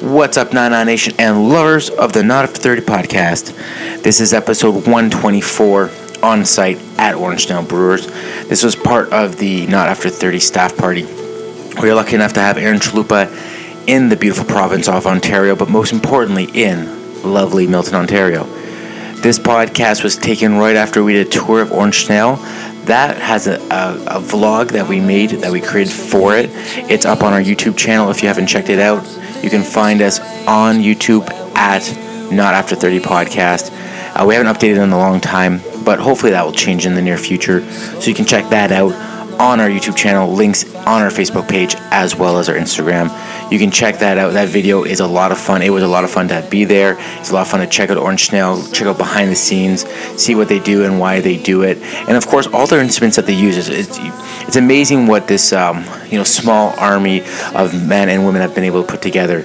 What's up, Nana Nation and lovers of the Not After 30 podcast? This is episode 124 on site at Orange Snail Brewers. This was part of the Not After 30 staff party. We are lucky enough to have Aaron Chalupa in the beautiful province of Ontario, but most importantly, in lovely Milton, Ontario. This podcast was taken right after we did a tour of Orange Orangetown. That has a, a, a vlog that we made that we created for it. It's up on our YouTube channel if you haven't checked it out. You can find us on YouTube at Not After 30 Podcast. Uh, we haven't updated in a long time, but hopefully that will change in the near future. So you can check that out on our YouTube channel, links on our Facebook page, as well as our Instagram. You can check that out. That video is a lot of fun. It was a lot of fun to be there. It's a lot of fun to check out Orange Snail, check out behind the scenes, see what they do and why they do it, and of course all their instruments that they use. It's, it's, it's amazing what this um, you know small army of men and women have been able to put together.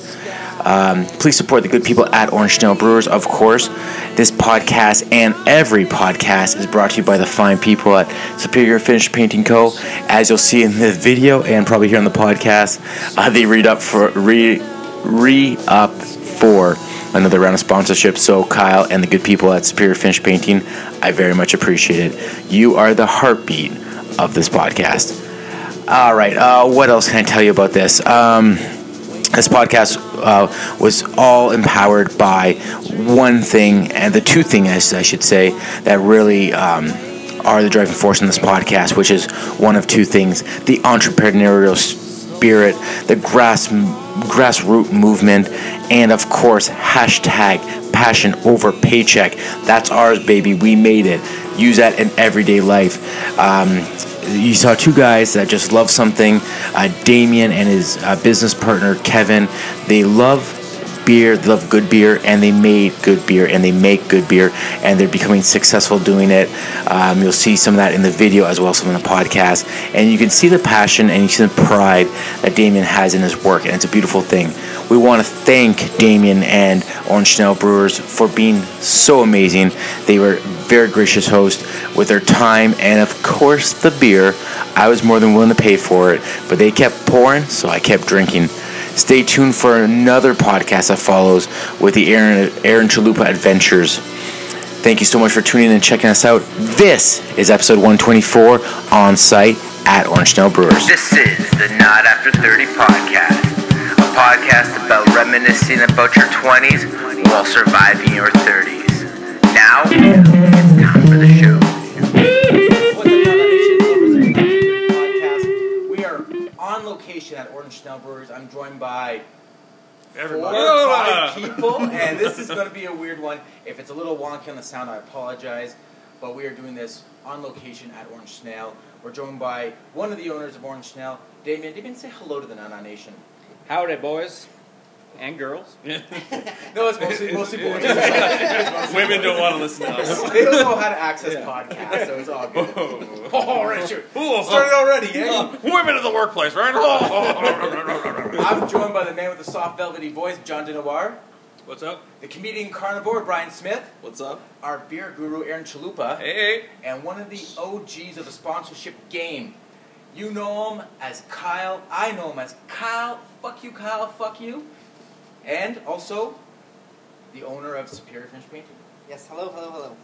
Um, please support the good people at Orange Snail Brewers, of course. This podcast and every podcast is brought to you by the fine people at Superior Finish Painting Co. As you'll see in the video and probably here on the podcast, uh, they read up for re re up for another round of sponsorship. So Kyle and the good people at Superior Finish Painting, I very much appreciate it. You are the heartbeat of this podcast. All right, uh, what else can I tell you about this? Um, this podcast uh, was all empowered by one thing, and the two things, I should say, that really um, are the driving force in this podcast, which is one of two things the entrepreneurial spirit, the grass grassroots movement, and of course, hashtag passion over paycheck. That's ours, baby. We made it. Use that in everyday life. Um, you saw two guys that just love something. Uh, Damien and his uh, business partner Kevin. They love beer, they love good beer, and they made good beer, and they make good beer, and they're becoming successful doing it. Um, you'll see some of that in the video as well as some in the podcast, and you can see the passion and you see the pride that Damien has in his work, and it's a beautiful thing. We want to thank Damien and Orange Snail Brewers for being so amazing. They were very gracious hosts with their time and of course the beer. I was more than willing to pay for it, but they kept pouring, so I kept drinking. Stay tuned for another podcast that follows with the Aaron, Aaron Chalupa Adventures. Thank you so much for tuning in and checking us out. This is episode 124 on site at Orange Snail Brewers. This is the Not After 30 podcast, podcast about reminiscing about your 20s while surviving your 30s. Now, it's time for the show. What's up, Nana Nation? podcast. We are on location at Orange Snail Brewers. I'm joined by Everybody. four or five people, and this is going to be a weird one. If it's a little wonky on the sound, I apologize. But we are doing this on location at Orange Snail. We're joined by one of the owners of Orange Snail, Damien. Damien, say hello to the Nana Nation. Howdy, boys and girls. No, it's mostly mostly boys. Women don't want to listen to us. they don't know how to access Yeah. podcasts, so it's all good. Oh, Oh, Richard. oh, Started already, eh? women in the workplace, right? I'm joined by the man with the soft velvety voice, John DeNoir, What's up? the comedian carnivore, Brian Smith, What's up? our beer guru, Aaron Chalupa, Hey, and one of the OGs of the sponsorship game. You know him as Kyle. I know him as Kyle. Fuck you, Kyle. Fuck you. And also, the owner of Superior Finish Painting. Yes, hello, hello, hello.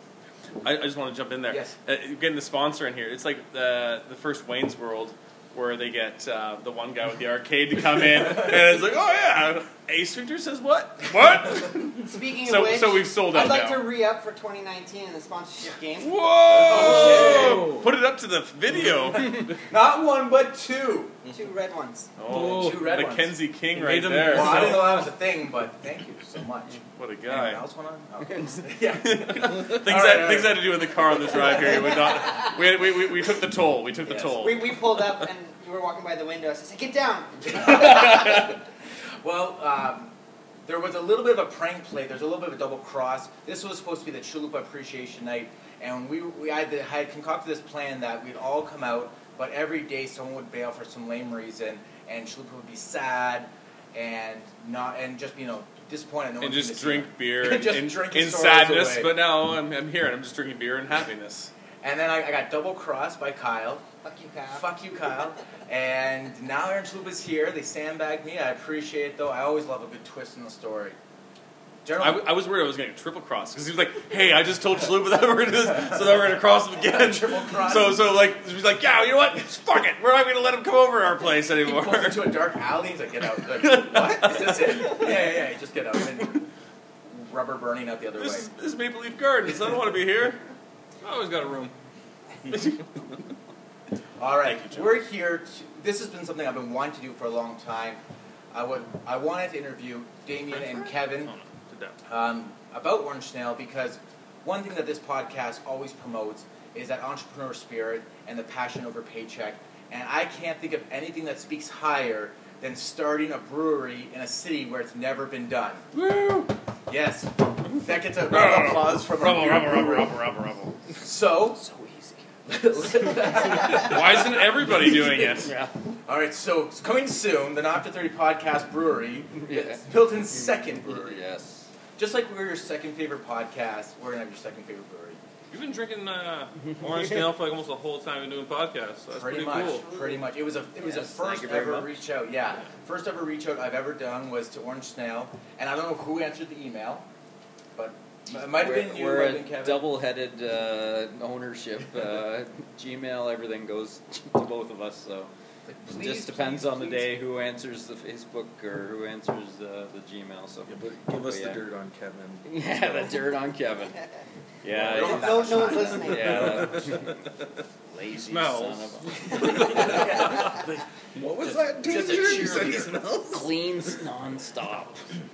I, I just want to jump in there. Yes. Uh, getting the sponsor in here. It's like the the first Wayne's World where they get uh, the one guy with the arcade to come in, and it's like, oh yeah, Ace Victor says what? What? Speaking So- of which, so we've sold out. I'd like now. to re up for 2019 in the sponsorship game. Whoa! Oh, Put it up to the video. Not one, but two. Two red ones. Oh, Two red ones. Mackenzie King You right them- there. Well, I didn't know that was a thing, but thank you so much. What a Anyone guy. else want to? Okay. yeah. things All right, that all things right. had to do with the car on the drive here. We, not, we, we, we, we took the toll. We took the toll. We, we pulled up and you were walking by the window. I said, get down. Well, um, there was a little bit of a prank play. There's a little bit of a double cross. This was supposed to be the Chalupa Appreciation Night, and we, we I had, I had concocted this plan that we'd all come out, but every day someone would bail for some lame reason, and Chalupa would be sad and not and just you know disappointed. No and just drink beer and Just in, drink in sadness. away. But now I'm, I'm here and I'm just drinking beer and happiness. And then I, I got double crossed by Kyle. Fuck you, Kyle. Fuck you, Kyle. And now Aaron Chalupa is here. They sandbagged me. I appreciate it, though. I always love a good twist in the story. I, General, w- I was worried I was going to triple cross because he was like, "Hey, I just told Chalupa that we're going to do this, so now we're going to cross him again." Triple cross. So, so like, he's like, "Yeah, you know what? Fuck it, we're not going to let him come over our place anymore." he anymore." pulls into a dark alley. He's like, "Get out!" Like, what? Is this it? Yeah, yeah, yeah. Just get out. And rubber burning out the other This way. is, this is Maple Leaf Gardens. I don't want to be here. I always got a room. All right, Thank you, Joe. we're here. To, this has been something I've been wanting to do for a long time. I would, I wanted to interview Damien and Kevin no, to death. um, about Orange Snail because one thing that this podcast always promotes is that entrepreneur spirit and the passion over paycheck. And I can't think of anything that speaks higher than starting a brewery in a city where it's never been done. Woo! Yes, that gets a round of applause from a Rubble, beer rubble, rubble, rubble, rubble, rubble. So, So easy. Why isn't everybody doing it? Yeah. all right. So it's coming soon. The Not After Thirty Podcast Brewery. Yeah. It's Milton's second brewery. Yes. Just like we're your second favorite podcast, we're gonna have your second favorite brewery. You've been drinking uh, orange snail for like almost the whole time you're doing podcasts. So that's pretty, pretty, much, cool. pretty much. It was a it was Yes, a first thank you very ever much. reach out. Yeah, first ever reach out I've ever done was to Orange Snail, and I don't know who answered the email, but it might have been you, we're might a been Kevin. double-headed uh, ownership. Uh, Gmail, everything goes to both of us. So Like, it just depends please, on the please. day who answers the Facebook or who answers uh, the Gmail. So Yeah, but give us But yeah. the dirt on Kevin. yeah, the dirt on Kevin. Yeah, We don't have that no, no one's listening. yeah. Lazy Smells. son of a. What was Just- that? just a Danger? You said he smells. Cleans nonstop.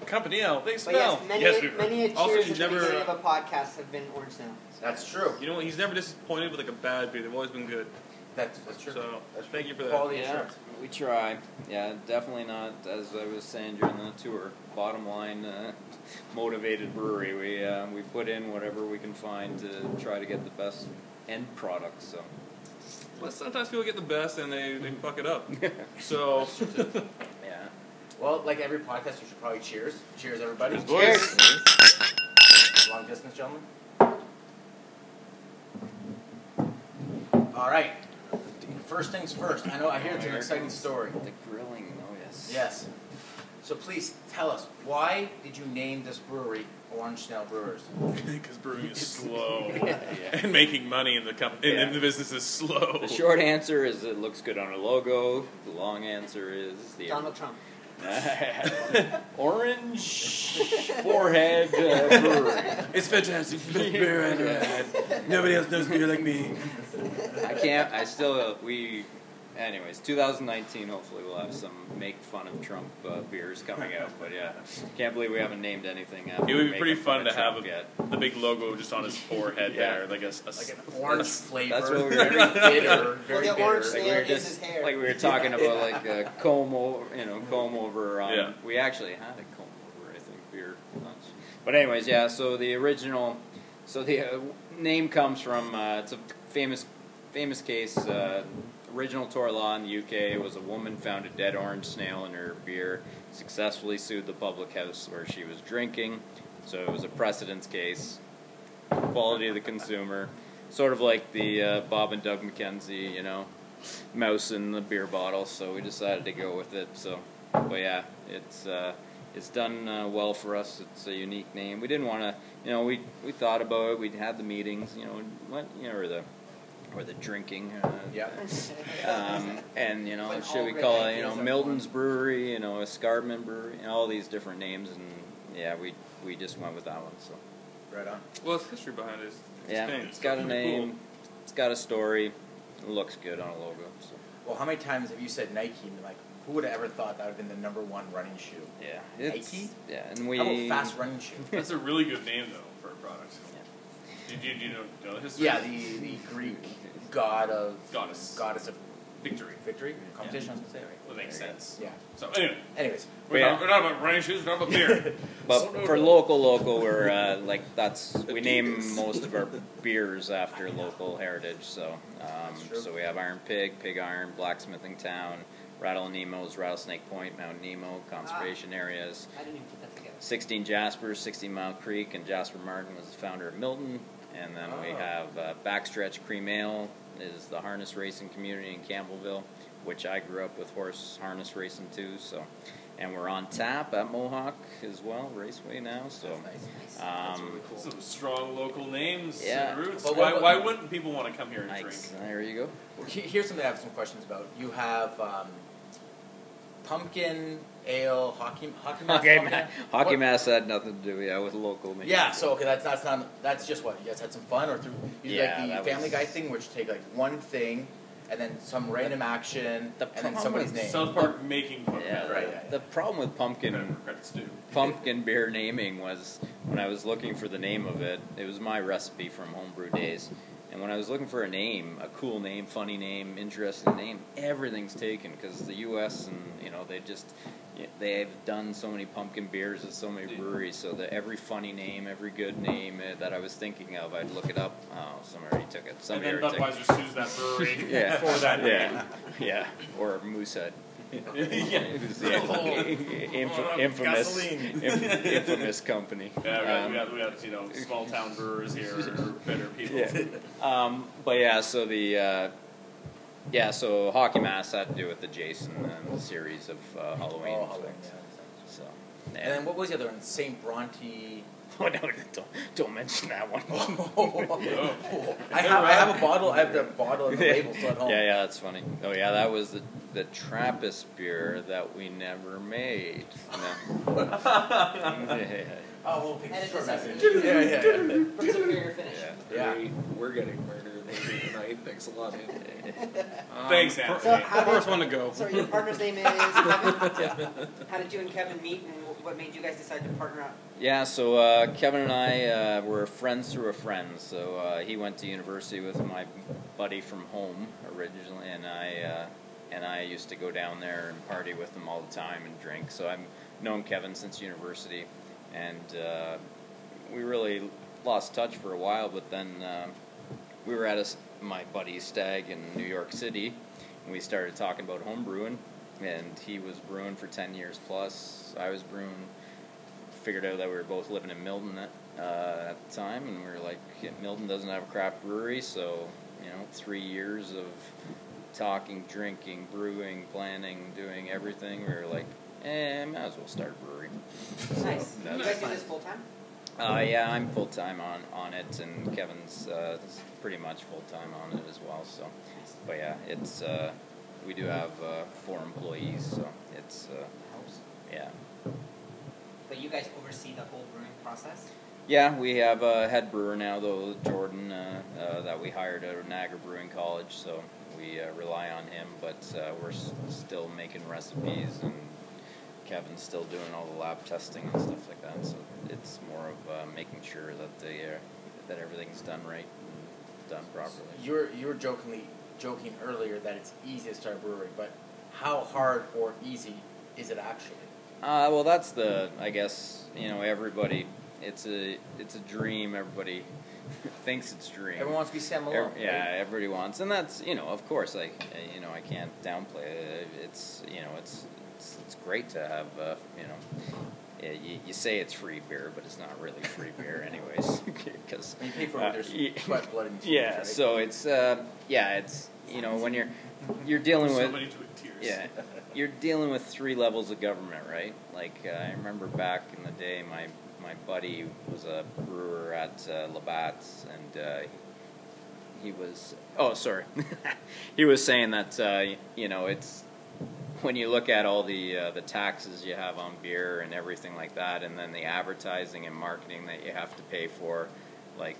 Company L, they But smell. yes, many, yes, many a Also, cheers you the never. beginning of a podcast have been orange snail. That's true. You know what? He's never disappointed with like a bad beer. They've always been good. That's, that's true. So that's thank you for that. Quality Yeah, assurance. we try. Yeah, definitely not, as I was saying during the tour, bottom line uh, motivated brewery. We, uh, we put in whatever we can find to try to get the best end product. So, Well, sometimes people get the best and they, they fuck it up. So, yeah. Well, like every podcast, you should probably cheers. Cheers, everybody. Cheers, boys. Long distance, gentlemen. All right. First things first. I know. I hear it's an exciting story. The grilling, oh yes. Yes. So please tell us why did you name this brewery Orange Snail Brewers? because brewing is slow Yeah. and making money in the company in, the business is slow. The short answer is it looks good on a logo. The long answer is the Donald Trump. orange forehead uh, brewery. It's fantastic. It's the best beer I ever had. Nobody else knows beer like me. I can't. I still. We. Anyways, 2019. Hopefully, we'll have some make fun of Trump uh, beers coming out. But yeah, can't believe we haven't named anything. After It would be pretty fun fun of to have Trump a, yet. the big logo just on his forehead Yeah. there, like a, a Like an orange flavor. that's what we very were- bitter. Very the bitter. orange Like we snail were just his hair. like we were talking about like a comb over, you know, comb over. On, Yeah. We actually had a comb over, I think, beer lunch. But anyways, yeah. So the original, so the uh, name comes from uh, it's a famous, famous case. Uh, original tort law in the UK was a woman found a dead orange snail in her beer, successfully sued the public house where she was drinking. So it was a precedence case. Quality of the consumer, sort of like the uh, Bob and Doug McKenzie, you know, mouse in the beer bottle. So we decided to go with it. So, but yeah, it's uh, it's done uh, well for us. It's a unique name. We didn't want to, you know, we we thought about it. We'd had the meetings, you know, what you know, or the or the drinking. Uh, Yeah. um, and you know, Like should we call it, you know, up front. Milton's Brewery, you know, Escarpment Brewery, and all these different names, and yeah, we we just went with that one. So Right on. Well, it's history behind it. It's, yeah, Spain. it's got a name, cool. it's got a story, it looks good on a logo. So Well, how many times have you said Nike and been like, who would have ever thought that would have been the number one running shoe? yeah, Nike? Yeah, and we How about fast running shoe? That's a really good name though for a product. Did you, do you know, know the history? yeah, the, the Greek god of Goddess. goddess of Victory. victory competition. I was gonna say right. Well, that makes sense. Yeah. So anyway, Anyways, we're, Yeah. not, we're not about running shoes. We're talking about beer. But for local, local, we're uh, like that's we name most of our beers after local heritage. So, um, so we have Iron Pig, Pig Iron, Blacksmithing Town, Rattle Nemo's, Rattlesnake Point, Mount Nemo, conservation areas. I didn't even put that together. 16 Jaspers, 16 Mile Creek, and Jasper Martin was the founder of Milton. And then we Oh. have uh, Backstretch Cream Ale is the harness racing community in Campbellville, which I grew up with horse harness racing too. So, and we're on tap at Mohawk as well, Raceway now. So, um, Some strong local names Yeah. and roots. But why, why wouldn't people want to come here and drink? nice. There you go. Here's something I have some questions about. You have um, pumpkin ale hockey hockey mask. Hockey, ma- hockey What- mass had nothing to do with yeah, with local. names. Yeah, so okay, that's that's not that's just what you guys had some fun or through you did Yeah, like the Family was- Guy thing, which take like one thing and then some random action The and then problem somebody's with name. South Park making fun Yeah, Right, yeah, yeah. The problem with pumpkin Whatever credits due. pumpkin beer naming was when I was looking for the name of it. It was my recipe from homebrew days, and when I was looking for a name, a cool name, funny name, interesting name, everything's taken because the U.S. and you know they just they've done so many pumpkin beers at so many breweries. So that every funny name, every good name uh, that I was thinking of, I'd look it up. Oh, somebody already took it. And Somebody then already took Budweiser sues that brewery. Yeah, for that name. yeah, yeah, or Moosehead. Yeah. It was the inf- Oh, infamous, inf- infamous company. Yeah, we got, Um, we got, we got you know small town brewers here, or bitter people. Yeah. Um, but yeah, so the uh, yeah, so hockey mass had to do with the Jason and the series of uh, Halloween. Oh, Halloween, yeah. So And then what was the other one? Saint Bronte. oh, no, don't don't mention that one. I have I have a bottle. I have the bottle and the label still at home. Yeah, yeah, that's funny. Oh yeah, that was the the Trappist beer that we never made. No. yeah, Oh, we'll pick Edit short this out. message. Yeah, yeah, yeah. From Superior Finish. yeah. Yeah. We're getting murdered tonight. Thanks a lot, Andy. Um, Thanks, fir- Anthony. So First one to go. So your partner's name is Kevin. How did you and Kevin meet, and what made you guys decide to partner up? Yeah, so uh, Kevin and I uh, were friends through a friend. So uh, he went to university with my buddy from home originally, and I uh, and I used to go down there and party with him all the time and drink. So I've known Kevin since university, and uh, we really lost touch for a while. But then uh, we were at a my buddy's stag in New York City, and we started talking about home brewing. And he was brewing for ten years plus. I was brewing figured out that we were both living in Milton at, uh, at the time, and we were like, yeah, Milton doesn't have a craft brewery, so you know, three years of talking, drinking, brewing, planning, doing everything. We were like, eh, might as well start a brewery. Nice. You guys do this full time? Uh, yeah, I'm full time on on it, and Kevin's uh, pretty much full time on it as well. So, but yeah, it's uh, we do have uh, four employees, so it's uh, helps. yeah. But you guys oversee the whole brewing process? Yeah, we have a head brewer now, though Jordan, uh, uh, that we hired out of Niagara Brewing College. So we uh, rely on him, but uh, we're s- still making recipes, and Kevin's still doing all the lab testing and stuff like that. So it's more of uh, making sure that the uh, that everything's done right and done properly. You were you were jokingly joking earlier that it's easy to start a brewery, but how hard or easy is it actually? Uh, well, that's the I guess you know everybody. It's a it's a dream. Everybody thinks it's dream. Everyone wants to be Sam Malone. Ev- yeah, everybody wants, and that's you know, of course, like uh, you know, I can't downplay it. It's you know, it's it's, it's great to have uh, you know. You, you say it's free beer, but it's not really free beer, anyways, because you pay for it with your sweat, blood, and tears, yeah. right? So it's uh, yeah, it's you know when you're you're dealing with tears. yeah, you're dealing with three levels of government, right? Like uh, I remember back in the day, my my buddy was a brewer at uh, Labatt's, and uh, he was oh sorry, he was saying that uh, you know it's when you look at all the uh, the taxes you have on beer and everything like that, and then the advertising and marketing that you have to pay for, like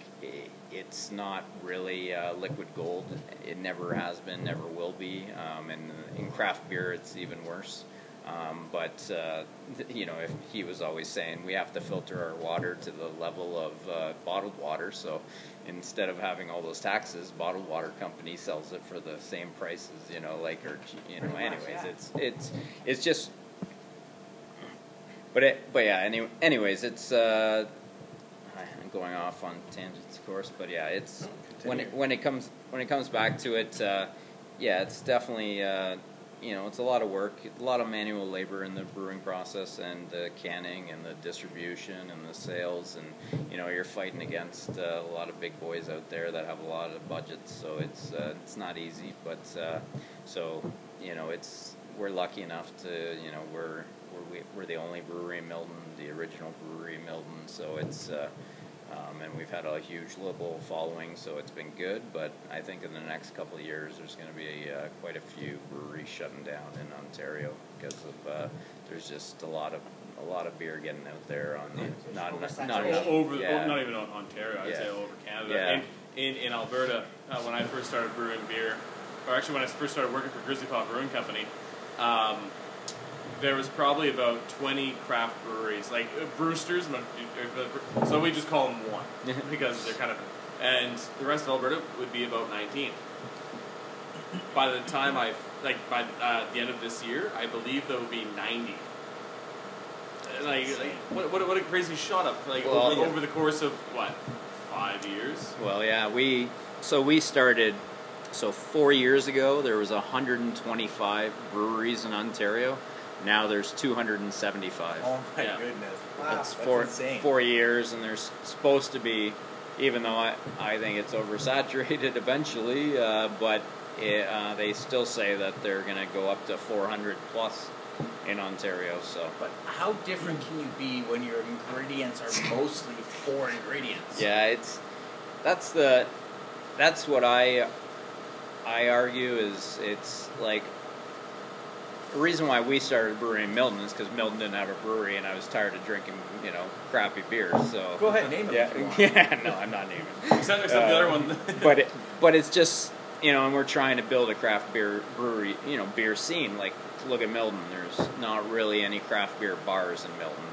it's not really uh, liquid gold. It never has been, never will be. Um, and in craft beer, it's even worse. Um, but uh, you know, if he was always saying we have to filter our water to the level of uh, bottled water, so instead of having all those taxes, bottled water company sells it for the same prices. You know, like or you know, anyways, it's it's it's just. But it, but yeah. Any, anyways, it's. Uh, going off on tangents, of course, but yeah, it's when it when it comes when it comes back to it. Uh, yeah, it's definitely uh, you know, it's a lot of work, a lot of manual labor in the brewing process and the canning and the distribution and the sales, and you know, you're fighting against uh, a lot of big boys out there that have a lot of budgets, so it's uh, it's not easy. But uh, so you know, it's we're lucky enough to you know we're we're we're the only brewery in Milton, the original brewery in Milton, so it's. Uh, um, and we've had a huge local following, so it's been good. But I think in the next couple of years, there's going to be uh, quite a few breweries shutting down in Ontario because of uh, there's just a lot of a lot of beer getting out there on the not enough, not Oversaturation. enough. Over, yeah. o- not even on Ontario, I'd Yeah. say over Canada. Yeah. And in, in Alberta, uh, when I first started brewing beer, or actually when I first started working for Grizzly Paw Brewing Company, um, there was probably about 20 craft breweries, like uh, Brewsters, uh, so we just call them one because they're kind of, and the rest of Alberta would be about 19. By the time I, like by uh, the end of this year, I believe there will be 90. Uh, Like, like what, what, what a crazy shot up! Like Well, over, yeah. over the course of what five years? Well, yeah, we so we started so four years ago there was 125 breweries in Ontario. Now there's 275. Oh my Yeah. goodness! Wow, That's that's four insane. four years, and there's supposed to be, even though I, I think it's oversaturated eventually, uh, but it, uh, they still say that they're going to go up to 400 plus in Ontario. So But how different can you be when your ingredients are mostly four ingredients? yeah, it's that's the that's what I I argue is it's like the reason why we started brewing in Milton is because Milton didn't have a brewery, and I was tired of drinking you know crappy beer. So Go ahead, name it. Yeah, if you want. yeah, no, I'm not naming. Except, except the Uh, other one. but it, but it's just you know, and we're trying to build a craft beer brewery, you know, beer scene. Like look at Milton. There's not really any craft beer bars in Milton.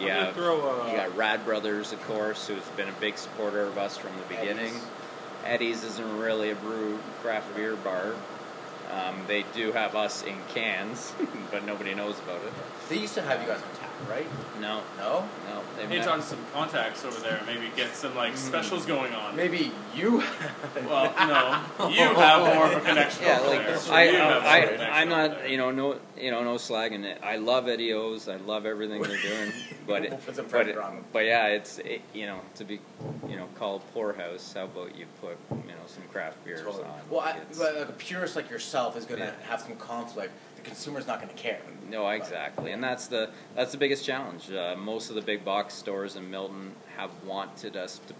Yeah, uh, you got Rad Brothers, of course, who's been a big supporter of us from the beginning. Eddie's isn't really a brew craft beer bar. Um, they do have us in cans, but nobody knows about it. They used to have you guys on right? No, No. no, they've Hint never- on some contacts over there. Maybe get some like hmm. specials going on. Maybe you. Well, no, you have more of a connection. Yeah, over like there. So I, you have more of a I, connection I'm over not, there. you know, no, you know, no slagging it. I love Eddie O's. I love everything they're doing, but, it, Put some but, it- on but yeah, it's, it, you know, to be, you know, called poorhouse. How about you put, you know, some craft beers Totally. on? Well, I, It's- but like a purist like yourself is going to Yeah. have some conflict. Consumer's not going to care. No, exactly, and that's the that's the biggest challenge. Uh, most of the big box stores in Milton have wanted us to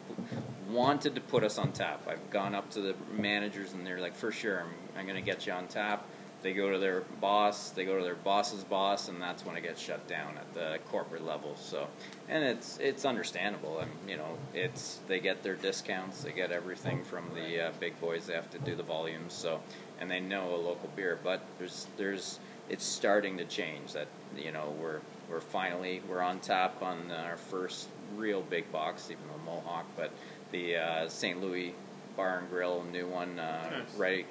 wanted to put us on tap. I've gone up to the managers and they're like, "For sure, I'm, I'm going to get you on tap." They go to their boss, they go to their boss's boss, and that's when it gets shut down at the corporate level. So, and it's it's understandable. And you know, it's they get their discounts, they get everything from the uh, big boys. They have to do the volumes, so and they know a local beer. But there's there's it's starting to change. That you know we're we're finally we're on top on our first real big box, even though Mohawk, but the uh, St. Louis Bar and Grill, new one, uh, Nice. right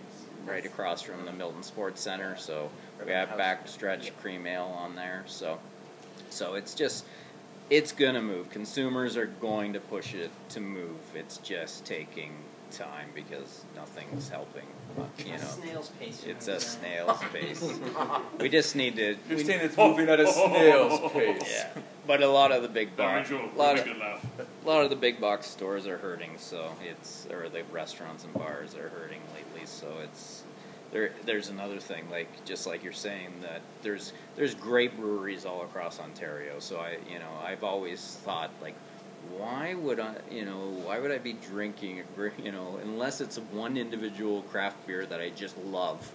right across from the Milton Sports Center. So we have the backstretch cream ale on there. So so it's just it's gonna move. Consumers are going to push it to move. It's just taking time because nothing's helping. You know, Snail's pace. it's a snail's pace. We just need to. You're we- saying it's moving at a snail's pace. yeah, but a lot of the big box, a lot of make good laugh. a lot of the big box stores are hurting. So it's or the restaurants and bars are hurting lately. So it's there. There's another thing, like just like you're saying that there's there's great breweries all across Ontario. So I you know I've always thought like. Why would I, you know, why would I be drinking, you know, unless it's one individual craft beer that I just love,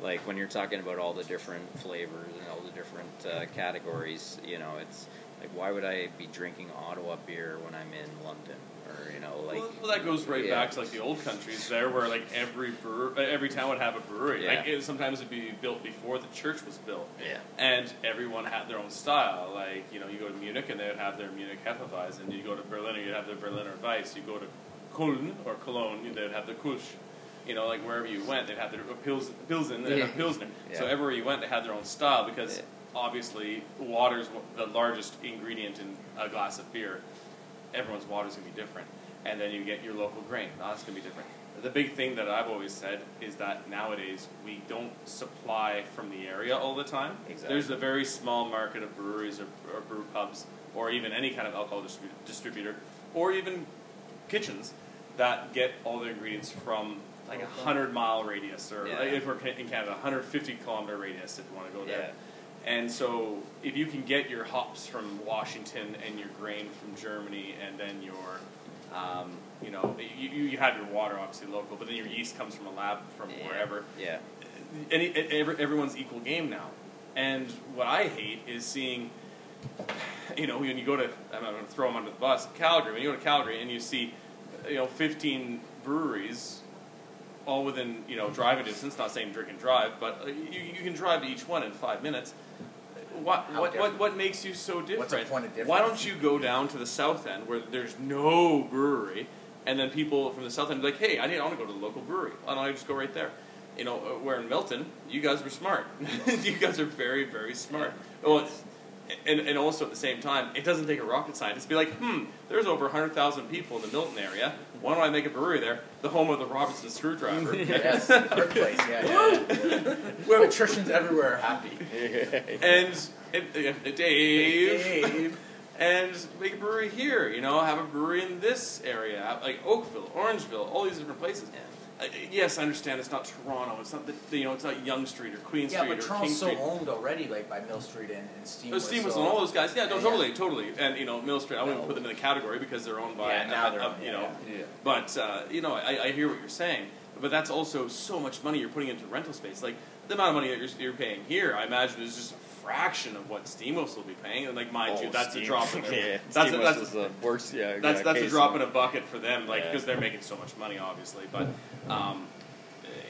like when you're talking about all the different flavors and all the different uh, categories, you know, it's like why would I be drinking Ottawa beer when I'm in London you know like well, well, that goes right yeah. back to like the old countries there, where like every brewer, every town would have a brewery. Yeah. Like it, sometimes it'd be built before the church was built. Yeah. And everyone had their own style. Like you know, you go to Munich and they would have their Munich Hefeweizen. You go to Berlin, and you'd have their Berliner Weiss. You go to Köln or Cologne, they'd have their Kölsch. You know, like wherever you went, they'd have their uh, Pils, Pilsen, they'd have Yeah. Pilsner. So everywhere you went, they had their own style because Yeah. obviously water's the largest ingredient in a glass of beer. Everyone's water's gonna be different. and then you get your local grain. Now, that's going to be different. The big thing that I've always said is that nowadays we don't supply from the area all the time. Exactly. There's a very small market of breweries or, or brew pubs, or even any kind of alcohol distribu- distributor, or even kitchens that get all their ingredients from like a hundred mile radius, or Yeah. like if we're in Canada, 150 kilometer radius if you want to go there. Yeah. And so, if you can get your hops from Washington and your grain from Germany, and then your, um, you know, you, you have your water obviously local, but then your yeast comes from a lab from Yeah. wherever. Yeah. Any, every, everyone's equal game now. And what I hate is seeing, you know, when you go to, I'm going to throw them under the bus, Calgary, when you go to Calgary and you see, you know, 15 breweries all within, you know, driving distance, not saying drink and drive, but uh, you, you can drive to each one in five minutes. What, what, what, what makes you so different? What's the point of Why don't you go down to the south end where there's no brewery, and then people from the south end be like, hey, I need, I want to go to the local brewery. Why don't I just go right there? You know, uh, where in Milton, you guys were smart. you guys are very, very smart. Well, and, and also at the same time, it doesn't take a rocket scientist to be like, hmm, there's over 100,000 people in the Milton area. Why don't I make a brewery there? The home of the Robertson screwdriver. Yes, our place. Yeah, yeah. Where electricians everywhere are happy. and, and, and Dave, Dave. And make a brewery here. You know, have a brewery in this area, like Oakville, Orangeville, all these different places. Uh, yes, I understand it's not Toronto. It's not the, you know, it's not Yonge Street or Queen Yeah, Street but or King Toronto's so owned already, like by Mill Street and, and Steam. Oh, Steam Whistle. and all those guys. Yeah, no, Yeah, totally, totally. And you know, Mill Street. I wouldn't No. put them in a category because they're owned by. Yeah, now uh, they're uh, owned, you yeah, know. yeah. But uh, you know, I, I hear what you're saying. But that's also so much money you're putting into rental space. Like the amount of money that you're, you're paying here, I imagine is just a fraction of what Steam Whistle will be paying. And like, mind you, that's a drop in the yeah, that's Steam a, that's, Whistle's the worst. Yeah, that's that's a drop in a bucket for them, like Yeah. because they're making so much money, obviously. But um,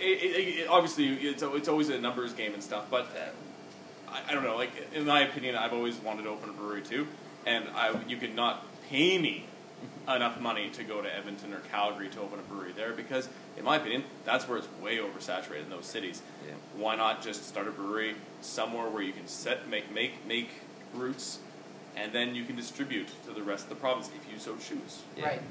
it, it, it, obviously, it's it's always a numbers game and stuff. But I, I don't know. Like in my opinion, I've always wanted to open a brewery too, and I you could not pay me enough money to go to Edmonton or Calgary to open a brewery there because, in my opinion, that's where it's way oversaturated in those cities. Yeah. Why not just start a brewery somewhere where you can set make make make roots, and then you can distribute to the rest of the province if you so choose. Yeah. Right.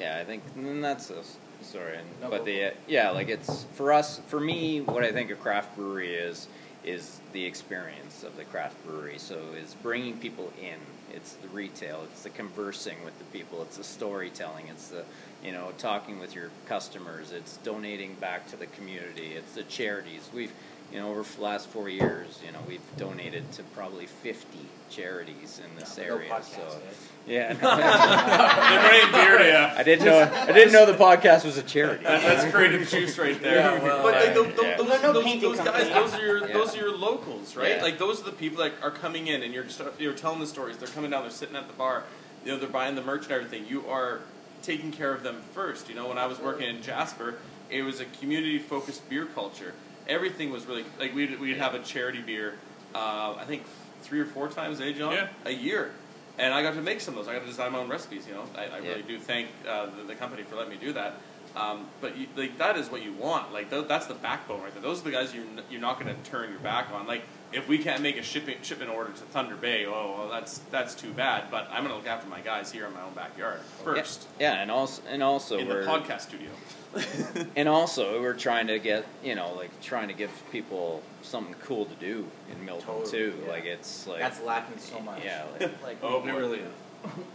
Yeah, I think and that's a, sorry, and, No, but the uh, yeah, like it's for us, for me, what I think a craft brewery is is the experience of the craft brewery. So is bringing people in. It's the retail. It's the conversing with the people. It's the storytelling. It's the you know talking with your customers. It's donating back to the community. It's the charities. We've you know over the last four years, you know we've donated to probably fifty charities in this No area. podcast, so yeah. They're bringing beer to you. I didn't know. I didn't know the podcast was a charity. That- That's creative juice right there. Yeah, well, but like, uh, those, yeah. those, no those, those guys, those are your Yeah. those are your locals, right? Yeah. Like those are the people that are coming in, and you're just, you're telling the stories. They're coming down. They're sitting at the bar. You know, they're buying the merch and everything. You are taking care of them first. You know, when I was working in Jasper, it was a community focused beer culture. Everything was really like we'd we'd have a charity beer. Uh, I think three or four times, eh, John? Yeah. A year. And I got to make some of those. I got to design my own recipes. You know, I, I Yeah. really do thank uh, the, the company for letting me do that. Um, but you, like that is what you want. Like th- that's the backbone right there. Those are the guys you're n- you're not going to turn your back on. Like if we can't make a shipping shipment order to Thunder Bay, oh well, that's that's too bad. But I'm going to look after my guys here in my own backyard first Yeah, and also and also in the we're podcast studio. and also we're trying to get you know like trying to give people something cool to do in Milton Totally, too. yeah. Like it's like That's lacking so much. yeah. Like, oh, Like, Oh, It boy. really is. Alright.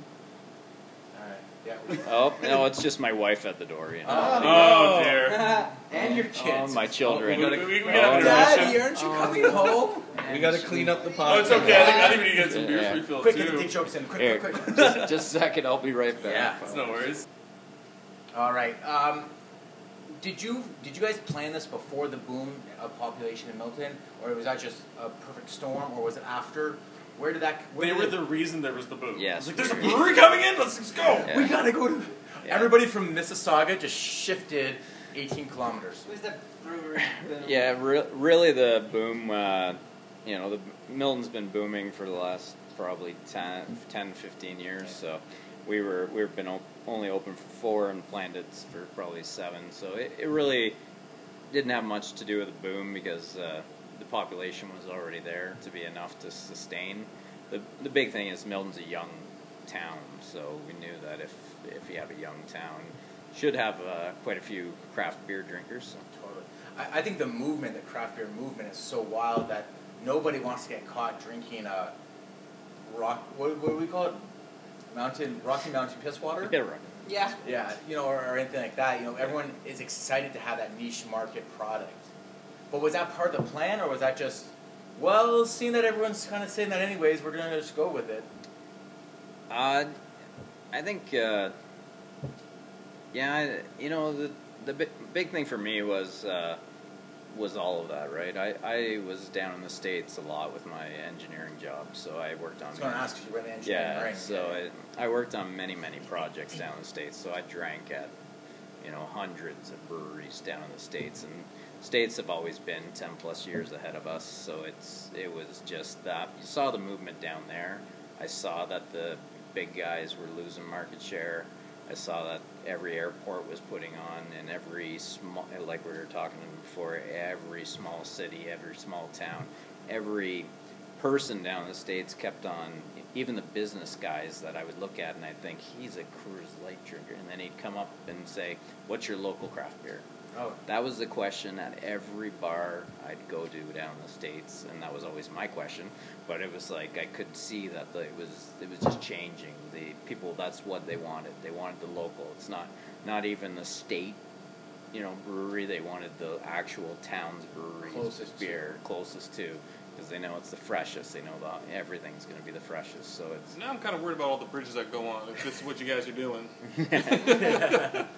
Yeah. oh no, it's just my wife at the door. You know. Oh dear. and your Oh, kids. my children. we, we, we, we Oh, Daddy, aren't you coming home? We got to clean up the pot. Oh, it's okay. I think, I think we need to get some beers Yeah. refilled Quick, get the too. dick jokes in. Quick, Here, quick, quick. just, just a second, I'll be right back. Yeah. It's no worries. All right. Um, did you did you guys plan this before the boom of population in Milton, or was that just a perfect storm, or was it after? Where did that? Where They did were it- the reason there was the boom. Yes. It's like there's a brewery coming in. Let's, let's go. Yeah. We gotta go to. Yeah. Everybody from Mississauga just shifted 18 kilometers. Who's the brewer? Yeah, re- really the boom, uh, you know, the Milton's been booming for the last probably 10, 10 15 years. So we were we've been op- only open for four and planned it for probably seven. So it, it really didn't have much to do with the boom because uh, the population was already there to be enough to sustain. The the big thing is Milton's a young town, so we knew that if if you have a young town, should have uh, quite a few craft beer drinkers. So. Totally. I, I think the movement, the craft beer movement, is so wild that nobody wants to get caught drinking a rock. What, what do we call it? Mountain Rocky Mountain piss water. Yeah, right. Yeah. Yeah, you know, or, or anything like that. You know, everyone is excited to have that niche market product. But was that part of the plan, or was that just, well, seeing that everyone's kind of saying that anyways, we're gonna just go with it? Uh, I think, uh, yeah, you know, the the big, big thing for me was uh, was all of that, right? I, I was down in the states a lot with my engineering job, so I worked on. I was gonna ask you went engineering, Yeah, right? so I, I worked on many many projects down in the states. So I drank at, you know, hundreds of breweries down in the states, and states have always been ten plus years ahead of us. So it's it was just that you saw the movement down there. I saw that the big guys were losing market share. I saw that every airport was putting on, and every small, like we were talking before, every small city, every small town, every person down in the states kept on. Even the business guys that I would look at, and I'd think he's a Coors Light drinker, and then he'd come up and say, "What's your local craft beer?" Oh, That was the question at every bar I'd go to down in the states, and that was always my question. But it was like I could see that the, it was it was just changing. The people that's what they wanted. They wanted the local. It's not not even the state, you know, brewery. They wanted the actual town's brewery Closest to. beer closest to, because they know it's the freshest. They know that everything's going to be the freshest. So it's Now I'm kind of worried about all the bridges that go on. If this is what you guys are doing.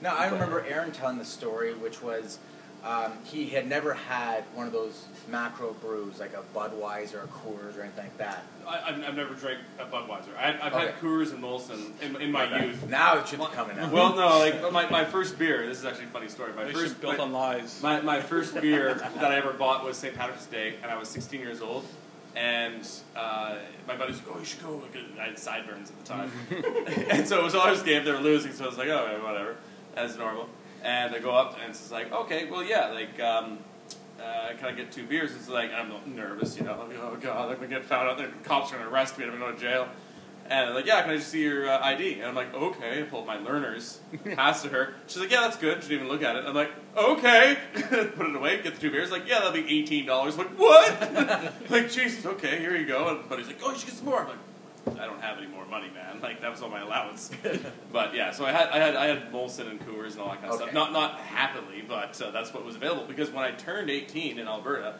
No, I remember Aaron telling the story, which was um, he had never had one of those macro brews like a Budweiser or Coors or anything like that. I, I've, I've never drank a Budweiser. I, I've Okay. had Coors and Molson in, in my Okay. youth. Now it should be coming out. Well, no, like my, my first beer. This is actually a funny story. My They first should built my, on lies. My, my first beer that I ever bought was St. Patrick's Day, and I was 16 years old. And uh, my buddies were like, oh, you should go. I had sideburns at the time. and so it was always game. They were losing, so I was like, oh, whatever. As normal. And I go up, and it's just like, okay, well, yeah, like, um, uh, can I get two beers? It's like, I'm nervous, you know. Like, oh, God, to get found out. The cops are to arrest me. I'm to go to jail. And I'm like, yeah, can I just see your uh, ID? And I'm like, okay. I pulled my learners, passed to her. She's like, yeah, that's good. She didn't even look at it. I'm like, okay. Put it away, get the two beers. Like, yeah, that'll be $18. I'm like, what? like, Jesus, okay, here you go. And buddy's like, oh, you should get some more. I'm like, I don't have any more money, man. Like, that was all my allowance. but yeah, so I had, I had, I had Molson and Coors and all that kind of stuff. Not, not happily, but uh, that's what was available. Because when I turned 18 in Alberta,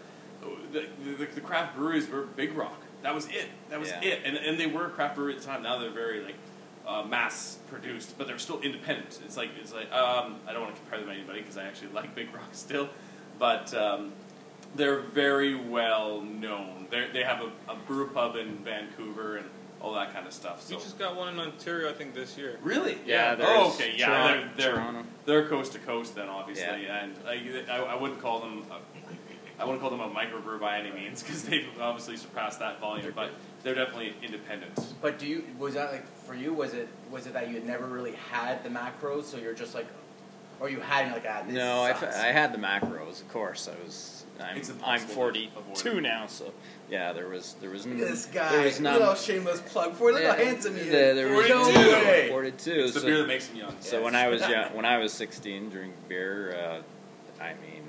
the, the, the craft breweries were Big Rock. That was it. That was Yeah. it. And, and they were craft brewery at the time. Now they're very like uh, mass produced, but they're still independent. It's like it's like um, I don't want to compare them to anybody because I actually like Big Rock still, but um, they're very well known. They they have a, a brew pub in Vancouver and all that kind of stuff. We So just got one in Ontario, I think, this year. really, Yeah, Oh, okay. Yeah, Toronto- they're, they're Toronto. they're coast to coast then, obviously, Yeah. and I, I, I wouldn't call them. A, I wouldn't call them a microbrew by any means because they've obviously surpassed that volume, but they're definitely independent. But do you was that like for you? Was it was it that you had never really had the macros, so you're just like, or you hadn't like ah, this No, I, sucks. I had the macros, of course. I was. I'm, I'm 42 now, so yeah, there was there was Look at this guy. There was Look at none. how shameless plug for. Look how handsome he is. there- there was no way. 42. It's the beer that makes them young. so when I was young, when I was 16, drinking beer, uh, I mean,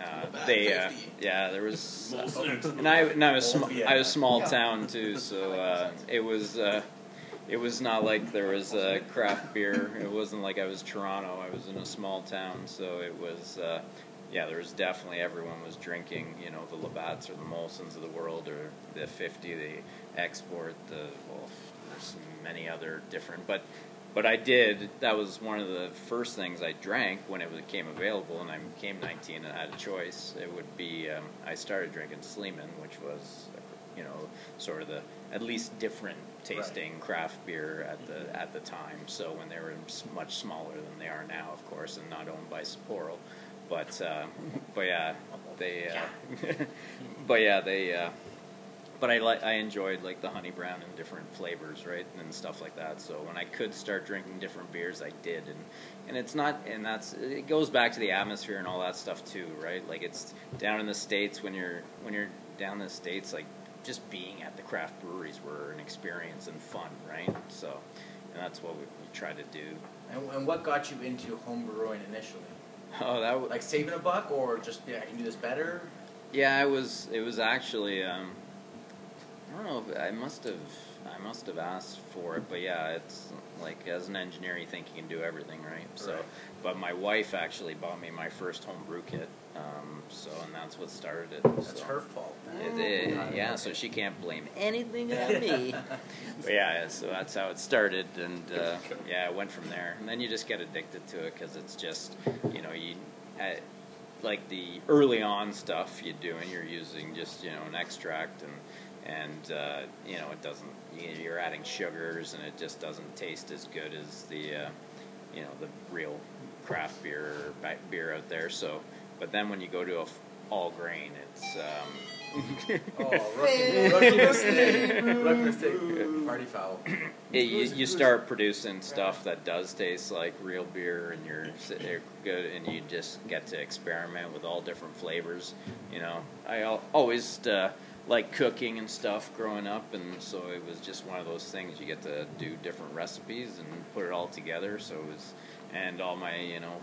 uh, they uh, yeah, there was. Molson. And I, and I was sm-. I was small town too, so uh, it was uh, it was not like there was uh, craft beer. It wasn't like I was Toronto. I was in a small town, so it was uh, yeah. There was definitely everyone was drinking. You know, the Labatts or the Molsons of the world, or the fifty, the export, the well, there's many other different, but. But I did. That was one of the first things I drank when it became available, and I became 19 and I had a choice. It would be um, I started drinking Sleeman, which was, you know, sort of the at least different tasting craft beer at the at the time. So when they were much smaller than they are now, of course, and not owned by Sapporo. But uh, but yeah, they. Uh, but yeah, they. Uh, but I like I enjoyed like the honey brown and different flavors, right, and stuff like that. So when I could start drinking different beers, I did, and and it's not, and that's it goes back to the atmosphere and all that stuff too, right? Like it's down in the states when you're when you're down in the states, like just being at the craft breweries were an experience and fun, right? So, and that's what we, we try to do. And, and what got you into home brewing initially? Oh, that was Like saving a buck, or just yeah, I can do this better? Yeah, it was. It was actually. Um, I don't know. If, I must have. I must have asked for it, but yeah, it's like as an engineer, you think you can do everything, right? So, Right. but my wife actually bought me my first home brew kit. Um, so, and that's what started it. That's so. her fault. It, it- yeah, so she can't blame anything on me. but yeah, so that's how it started, and uh, yeah, it went from there. And then you just get addicted to it because it's just, you know, you uh, like the early on stuff you do, and you're using just you know an extract, and and uh, you know it doesn't. you- You're adding sugars, and it just doesn't taste as good as the, uh, you know, the real craft beer beer out there. So, but then when you go to a f- all grain, it's um, Oh, rookie, rookie mistake. Rookie mistake. Party foul. Yeah, you, you start producing stuff that does taste like real beer, and you're sit there good, and you just get to experiment with all different flavors. You know, I always uh, like cooking and stuff growing up, and so it was just one of those things. You get to do different recipes and put it all together. So it was, and all my you know,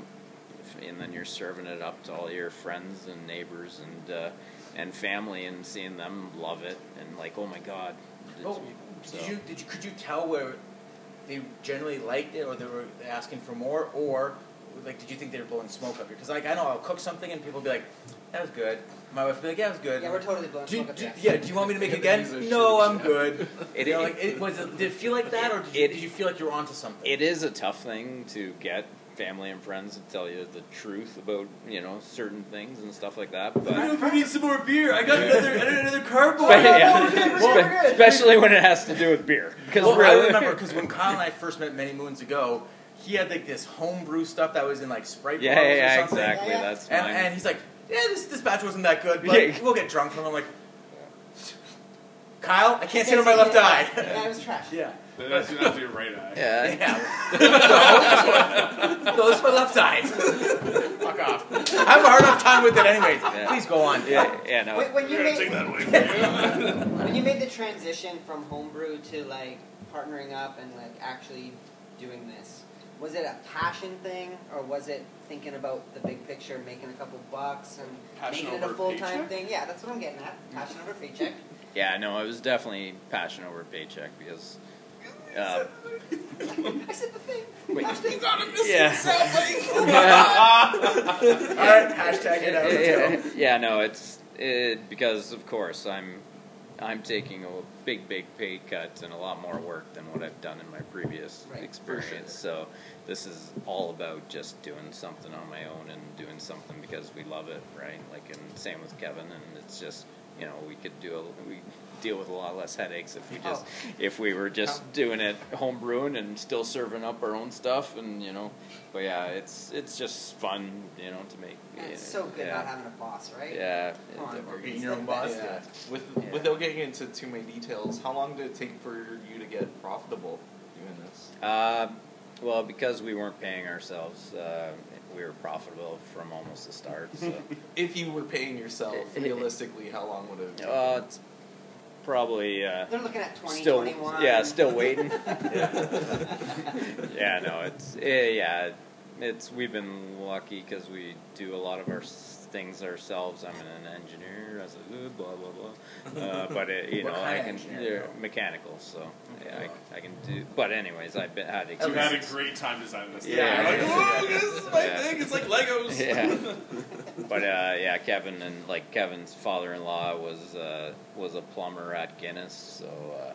and then you're serving it up to all your friends and neighbors and uh, and family, and seeing them love it, and like, oh my god. Oh, So- did you did you could you tell where they generally liked it, or they were asking for more, or like did you think they were blowing smoke up here? Because like I know I'll cook something and people will be like, "That was good." My wife will be like, "Yeah, it was good." Yeah, we're totally blown. Do you, smoke up do, yeah, do you want me to make it These again? No, I'm good. It- you know, like, it, was it, did it feel like that, or did you, It- did you feel like you were onto something? It is a tough thing to get family and friends to tell you the truth about you know certain things and stuff like that. But if you need some more beer, I got another, I got another cardboard. Oh, Spe- yeah. We're good, we're Spe- especially when it has to do with beer. Because Well, really, I remember because when Kyle and I first met many moons ago, he had like this homebrew stuff that was in like Sprite yeah, bottles yeah, or yeah, something. exactly. Yeah, yeah. That's And, mine. and he's like, "Yeah, this this batch wasn't that good, but Yeah. we'll get drunk from." it." I'm like, "Kyle, I can't see it on my left eye." Yeah, it was trash. yeah, That's, that's your right eye. yeah, yeah. no, no, it's my left eye. Fuck off. I have a hard enough time with it, anyway. Yeah. Please go on. yeah, yeah, no. When, when you made that away from you. when you made the transition from homebrew to like partnering up and like actually doing this, was it a passion thing or was it thinking about the big picture, making a couple bucks and Passion making it a full time thing? Yeah, that's what I'm getting at. Passion over paycheck. Yeah, no, it was definitely passion over paycheck because. Uh, I said the thing. Wait. Hashtag- yeah. All right, hashtag it out. Yeah, yeah, no, it's it, because of course I'm I'm taking a big, big pay cut and a lot more work than what I've done in my previous Right, experience. So this is all about just doing something on my own and doing something because we love it, right? Like and same with Kevin, and it's just you know we could do a, we deal with a lot less headaches if we just Oh. if we were just doing it home brewing and still serving up our own stuff and you know but yeah it's it's just fun you know to make And it's so good yeah. not having a boss, right? Yeah. Come on, Or being your own boss. best. Yeah. With Yeah. without getting into too many details, how long did it take for you to get profitable doing this? Uh, well, because we weren't paying ourselves, uh, we were profitable from almost the start. So, If you were paying yourself, It- it- realistically, how long would it have uh, it's probably uh, They're looking at still, 2021. yeah, still waiting. yeah, no, it's eh, yeah, it's we've been lucky because we do a lot of our things ourselves. I'm an engineer, as a blah blah blah. Uh, but it, you What know, I can they're though? mechanical, so yeah, I, I can do. But anyways, I've been had You had a great time designing this. Yeah. thing. You're like, oh, this is my Yeah. thing. It's like Legos. Yeah. But uh, yeah, Kevin and like Kevin's father-in-law was uh, was a plumber at Guinness, so uh,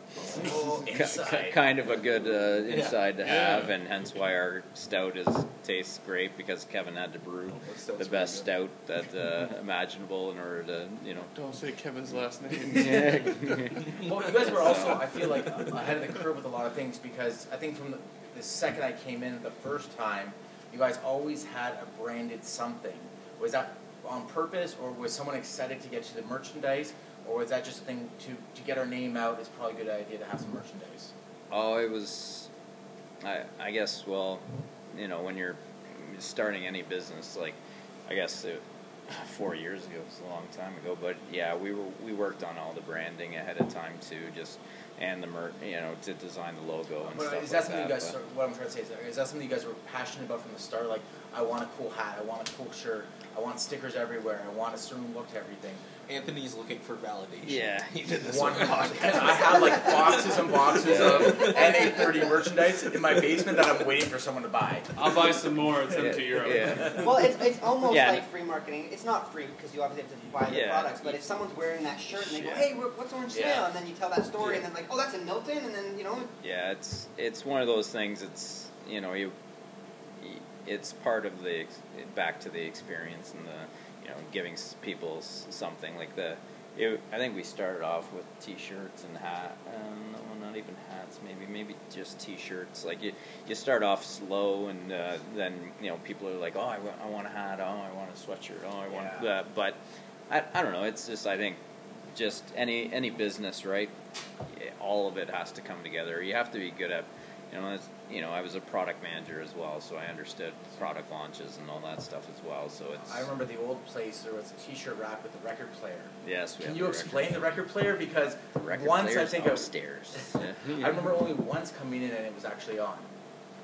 Oh, ki- inside. kind of a good uh, inside to Yeah. have, and hence why our stout is tastes great because Kevin had to brew That stout's the best pretty stout that uh, imaginable in order to you know. Don't say Kevin's last name. Yeah. Well, you guys were also, I feel like, ahead of the curve with a lot of things because I think from the, the second I came in the first time, you guys always had a branded something. Was that on purpose, or was someone excited to get you the merchandise, or was that just a thing to, to get our name out? It's probably a good idea to have some merchandise. Oh, it was. I I guess well, you know, when you're starting any business, like I guess it, four years ago. It was a long time ago, but yeah, we were we worked on all the branding ahead of time too, just and the mer- you know to design the logo and But stuff is that like something that. you guys? but- Start, what I'm trying to say is, that, is that something you guys were passionate about from the start? Like, I want a cool hat, I want a cool shirt, I want stickers everywhere, I want a certain look to everything. Anthony's looking for validation. Yeah. he did this One one. podcast. I have like boxes and boxes of NA30 merchandise in my basement that I'm waiting for someone to buy. I'll buy some more and send them to Yeah, Europe. yeah. Well, it's, it's almost Yeah. like free marketing. It's not free because you obviously have to buy the Yeah. products. But if someone's wearing that shirt and they go, "Hey, what's Orange Snail?" And then you tell that story, and then like, "Oh, that's in Milton," and then you know, Yeah, it's it's one of those things. It's you know you, it's part of the ex- back to the experience and the you know giving people something like the. It, I think we started off with T-shirts and hat, um, well, not even hats, maybe maybe just T-shirts. Like you, you start off slow, and uh, then you know people are like, oh, I, wa- I want a hat, oh, I want a sweatshirt, oh, I want. Yeah. Uh, but I, I don't know. It's just I think just any any business, right? All of it has to come together. You have to be good at, you know, you know. I was a product manager as well, so I understood product launches and all that stuff as well. So it's I remember the old place. There was a T-shirt rack with a record player. yes. We Can you explain the record player? Because record, the record once I think upstairs. I remember only once coming in and it was actually on.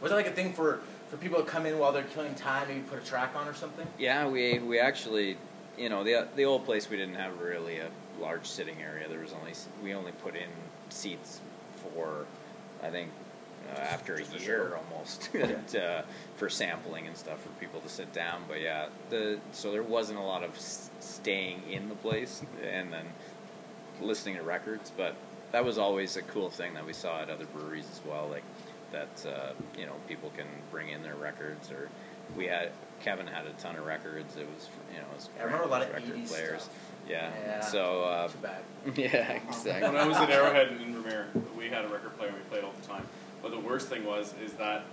Was it like a thing for for people to come in while they're killing time, maybe put a track on or something? Yeah, we we actually, you know, the the old place we didn't have really a large sitting area. There was only we only put in seats for, I think, uh, after a year almost and, uh, for sampling and stuff for people to sit down. But yeah, the so there wasn't a lot of s- staying in the place and then listening to records. But that was always a cool thing that we saw at other breweries as well. Like that, uh, you know, people can bring in their records or we had Kevin had a ton of records. It was you know, it was I remember a lot of record 80s players. stuff. Yeah. Yeah. So uh, Too bad. yeah, exactly. When I was at Arrowhead in Invermere, we had a record player and we played all the time. But the worst thing was is that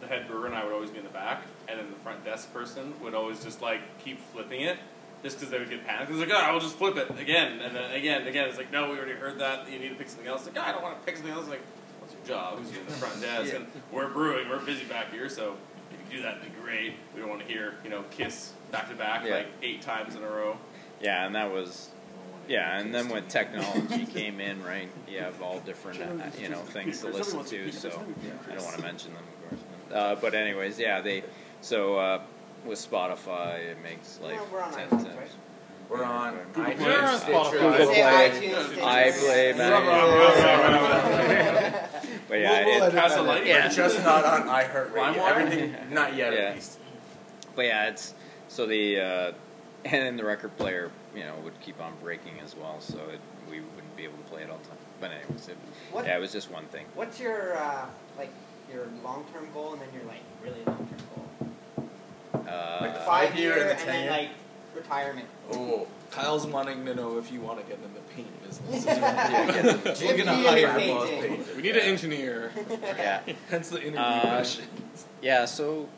the head brewer and I would always be in the back, and then the front desk person would always just like keep flipping it, just because they would get panicked. It's like, oh, I'll just flip it again, and then again, and again. It's like, no, we already heard that. You need to pick something else. Like, oh, I don't want to pick something else. Like, what's your job? Who's in the front desk? And we're brewing. We're busy back here, so if you do that, it'd be great. We don't want to hear, you know, Kiss back to back Yeah. like eight times in a row. Yeah, and that was yeah, and then when technology came in, right, you have all different uh, you know things to listen to. So I don't want to mention them, of course. Uh, but anyways, yeah, they so uh, with Spotify, it makes like Well, we're on ten times. We're on Google iTunes, Play. We're on Stitcher, Spotify. Google Google Play. iPlay. But yeah, We'll- we'll it, edit Casa that Light. Yeah. We're just not on iHeartRadio. LimeWire? Everything, not yet Yeah. at least. but yeah, it's so the uh, and then the record player, you know, would keep on breaking as well, so it, we wouldn't be able to play it all the time. But anyways, it, What- yeah, it was just one thing. What's your uh, like your long term goal and then your like really long term goal? Uh, Like the Five Five-year year and the and then 10-year? like retirement. Oh, Kyle's wanting to know if you want to get into the paint business. Yeah. We're If gonna hire painting. boss painter. We need an engineer. yeah. Hence the interview Uh, questions. Yeah, so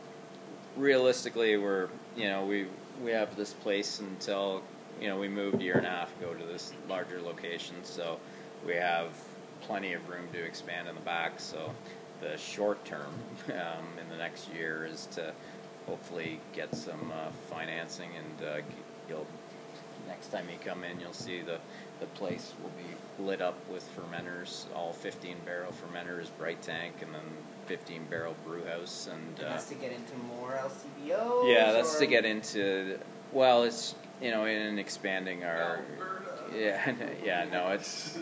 realistically, we're you know we we have this place until you know we moved a year and a half ago to this larger location, so we have plenty of room to expand in the back. So the short term um, in the next year is to hopefully get some uh, financing, and uh, you'll next time you come in, you'll see the the place will be lit up with fermenters, all 15 barrel fermenters, bright tank, and then 15 barrel brew house, and And uh, that's to get into more LCBOs. yeah, that's or- to get into. Well, it's you know in expanding our. Yeah, yeah, no, it's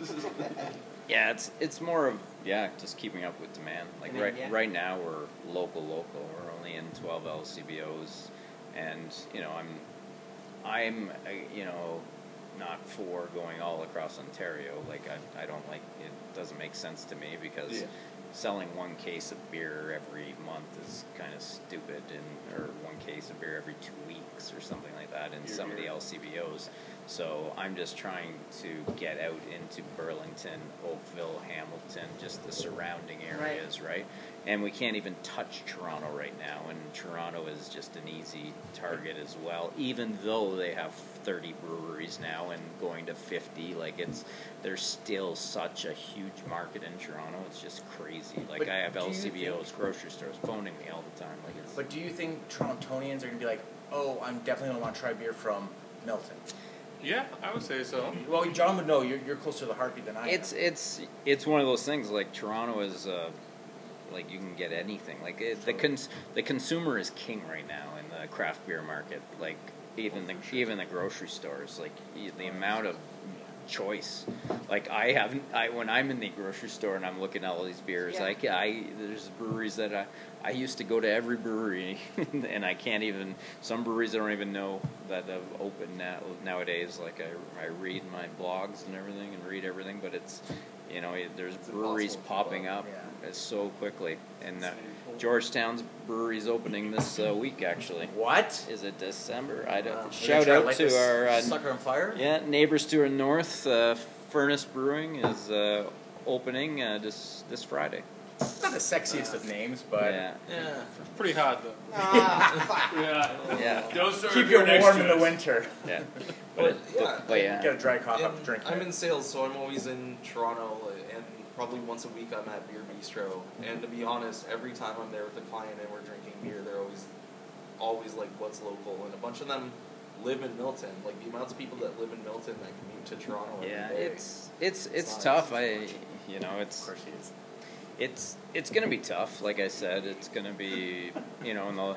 yeah, it's it's more of yeah, just keeping up with demand. Like Demand, right yeah. right now we're local, local. We're only in 12 LCBOs, and you know I'm I'm uh, you know not for going all across Ontario. Like I I don't like it. Doesn't make sense to me because Yeah. selling one case of beer every month is kind of stupid, and or one case of beer every two weeks or something like that in some of the. LCBOs. So I'm just trying to get out into Burlington, Oakville, Hamilton, just the surrounding areas, right? And we can't even touch Toronto right now, and Toronto is just an easy target as well. Even though they have 30 breweries now and going to 50, like it's there's still such a huge market in Toronto. It's just crazy. Like But I have LCBOs, grocery stores phoning me all the time. Like it's But do you think Torontonians are going to be like, oh, I'm definitely gonna want to try beer from Milton. Yeah, I would say so. Well, John would know. You're, you're closer to the heartbeat than I It's am. it's it's one of those things. Like Toronto is, uh, like you can get anything. Like it, the cons- the consumer is king right now in the craft beer market. Like even the even the grocery stores. Like y- the amount of choice. Like I haven't. I when I'm in the grocery store and I'm looking at all these beers. Yeah. Like I there's breweries that I I used to go to every brewery and I can't even. Some breweries I don't even know that have opened now nowadays. Like I I read my blogs and everything and read everything, but it's you know there's It's breweries impossible to keep popping up, up yeah. so quickly and uh, Georgetown's brewery's opening this uh, week actually. what? Is it December? I don't. Wow. We're Shout out to our uh, sucker on fire. yeah, neighbors to our north, uh, Furnace Brewing is uh, opening uh, this this Friday. It's not the sexiest of names, but yeah, Yeah, it's pretty hot though. Ah, fuck. Yeah. yeah, Don't start keep with you your next warm in the winter. yeah. But, But, yeah, but yeah, Get a dry cough in- up drink. I'm in sales, so I'm always in Toronto, uh, and probably once a week I'm at Beer Bistro. And to be honest, every time I'm there with a client and we're drinking beer, they're always, always like, "What's local?" And a bunch of them live in Milton. Like the amounts of people that live in Milton that commute to Toronto every yeah. day. It's it's it's not tough. I you know it's. Of it's course he is. it's it's gonna be tough. Like I said, it's gonna be you know in the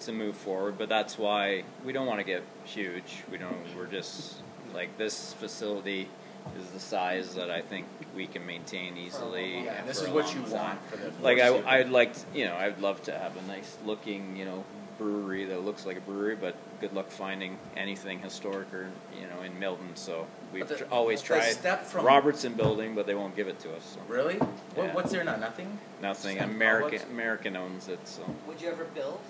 to move forward. But that's why we don't want to get huge. We don't. We're just like this facility is the size that I think we can maintain easily. Yeah, and this is what you time. want for the Like I, I'd like, to, you know, I'd love to have a nice looking, you know, brewery that looks like a brewery. But good luck finding anything historic or you know in Milton. So we've But the- tr- always the tried step from- Robertson Building, but they won't give it to us. So Really? What, Yeah. What's there now? Nothing. nothing. St. American Paul's? American owns it. So Would you ever build?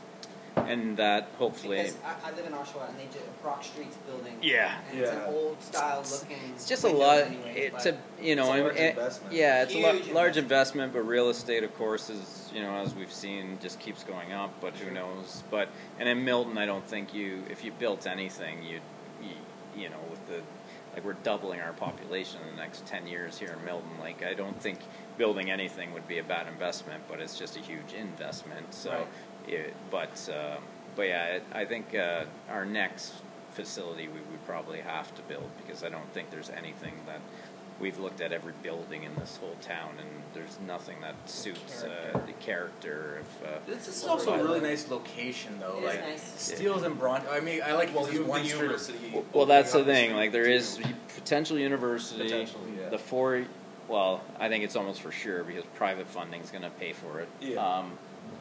And that hopefully. Because I, I live in Oshawa and they do Brock Street's building. Yeah. And it's an Yeah. old style looking. It's just a windows lot. anyways, It's but a you know, It's a large and- investment. yeah, it's a lar- Huge large investment, but real estate, of course, is you know as we've seen, just keeps going up. But who knows? But and in Milton, I don't think you if you built anything, you'd you, you know with the like we're doubling our population in the next ten years here in Milton. Like I don't think building anything would be a bad investment, but it's just a huge investment. So, Right. It, but uh, but yeah, it, I think uh, our next facility we would probably have to build because I don't think there's anything that we've looked at every building in this whole town and there's nothing that suits uh, the character of. Uh, This is also a really nice location, though. It is like nice. Steeles and Bronx. I mean, I like well, well, you one the university. well, that's the thing. street, Like there too. is potential university. Potentially, yeah. The four. Well, I think it's almost for sure because private funding is going to pay for it. Yeah. Um,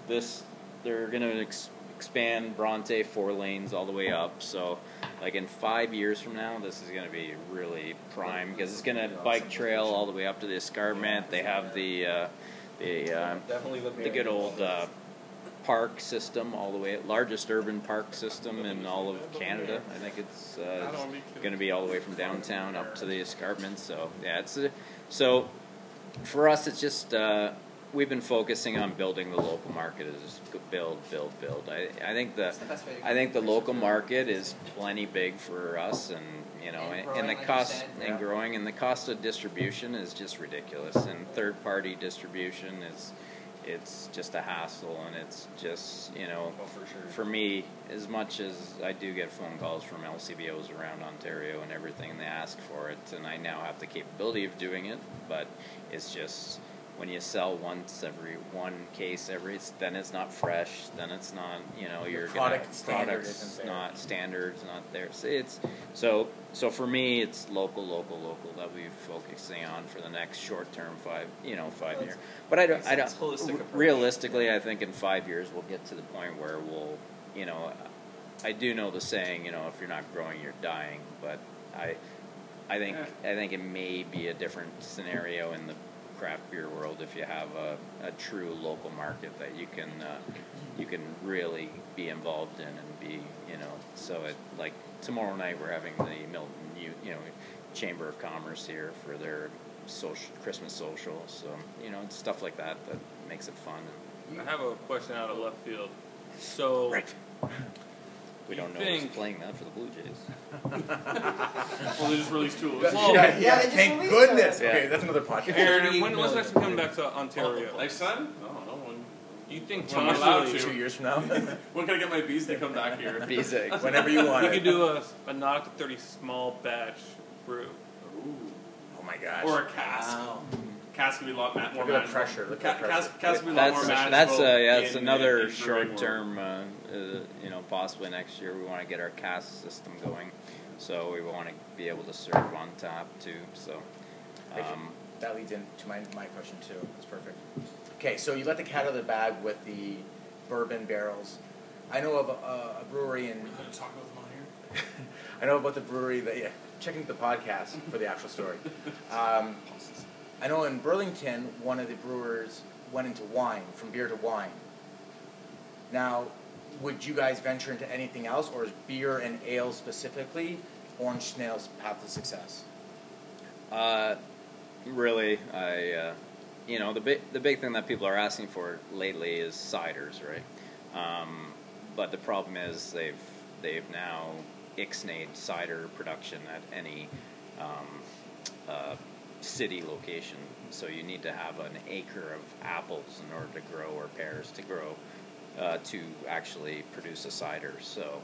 this they're going to ex- expand Bronte four lanes all the way up. So, like in five years from now, this is going to be really prime because it's going to bike trail all the way up to the escarpment. They have the uh, the uh, Definitely the, good old uh, park system all the way largest urban park system in all of Canada. I think it's, uh, don't be kidding. going to be all the way from downtown up to the escarpment. So yeah, it's uh, so for us it's just uh, we've been focusing on building the local market. Is build, build, build. I I think the the best way to I think the local market is plenty big for us, and you know, And and, the like cost said. and Yeah. growing, and the cost of distribution is just ridiculous. And third party distribution is it's just a hassle, and it's just you know, Oh, for sure. for me, as much as I do get phone calls from LCBOs around Ontario and everything, and they ask for it, and I now have the capability of doing it, but it's just when you sell once every one case every, it's, then it's not fresh, then it's not, you know, The your product standard products isn't there. not standards not there. So it's so so for me, it's local, local, local that we're focusing on for the next short term five, you know, five Well, year. But I don't, I don't. Holistic approach. Realistically, I think in five years we'll get to the point where we'll, you know, I do know the saying, you know, if you're not growing, you're dying. But I, I think I think it may be a different scenario in the craft beer world if you have a, a true local market that you can uh, you can really be involved in and be you know so it like tomorrow night we're having the Milton you, you know Chamber of Commerce here for their social Christmas social so you know it's stuff like that that makes it fun I have a question out of left field. So, we You don't know who's think- playing that for the Blue Jays Well, they just released tools. yeah, Yeah, yeah, they just thank released goodness. it. Okay, that's another podcast. Aaron, when, when's next time coming back to Ontario? Next time? I don't know. When, You you think Well, I'm allowed possibly to. Two years from now, When can I get my bees to come back here? Basic. whenever you want. we it. could do a, a not to thirty small batch brew? Oh my gosh. Or a cask. Wow. Cask can be a lot ma- more Look at the manageable. pressure, look at the pressure. Cask, cask can be a lot That's more manageable. that's uh, yeah, it's in- another in- in brewing short world. term. Uh, uh, you know, possibly next year we want to get our cast system going, so we want to be able to serve on tap too. So, um, That leads into my, my question too. That's perfect. Okay, so you let the cat out of the bag with the bourbon barrels. I know of a, a brewery in. We're gonna talk about them on here. I know about the brewery that yeah. Checking the podcast for the actual story. Um, I know in Burlington, one of the brewers went into wine, from beer to wine. Now, would you guys venture into anything else, or is beer and ale specifically Orange Snail's path to success? Uh, really, I, uh, you know, the big the big thing that people are asking for lately is ciders, right? Um, but the problem is they've they've now ixnayed cider production at any um, uh, city location. So you need to have an acre of apples in order to grow or pears to grow uh, to actually produce a cider. So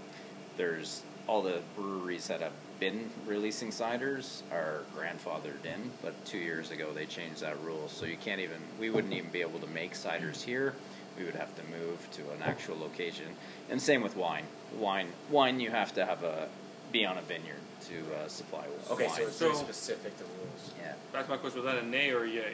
there's all the breweries that have been releasing ciders are grandfathered in, but two years ago they changed that rule. So you can't even, we wouldn't even be able to make ciders here. We would have to move to an actual location. And same with wine. Wine, wine, you have to have a be on a vineyard to uh, supply Okay, so it's very So- specific to rules. yeah. That's my question. Was that a nay or a yay?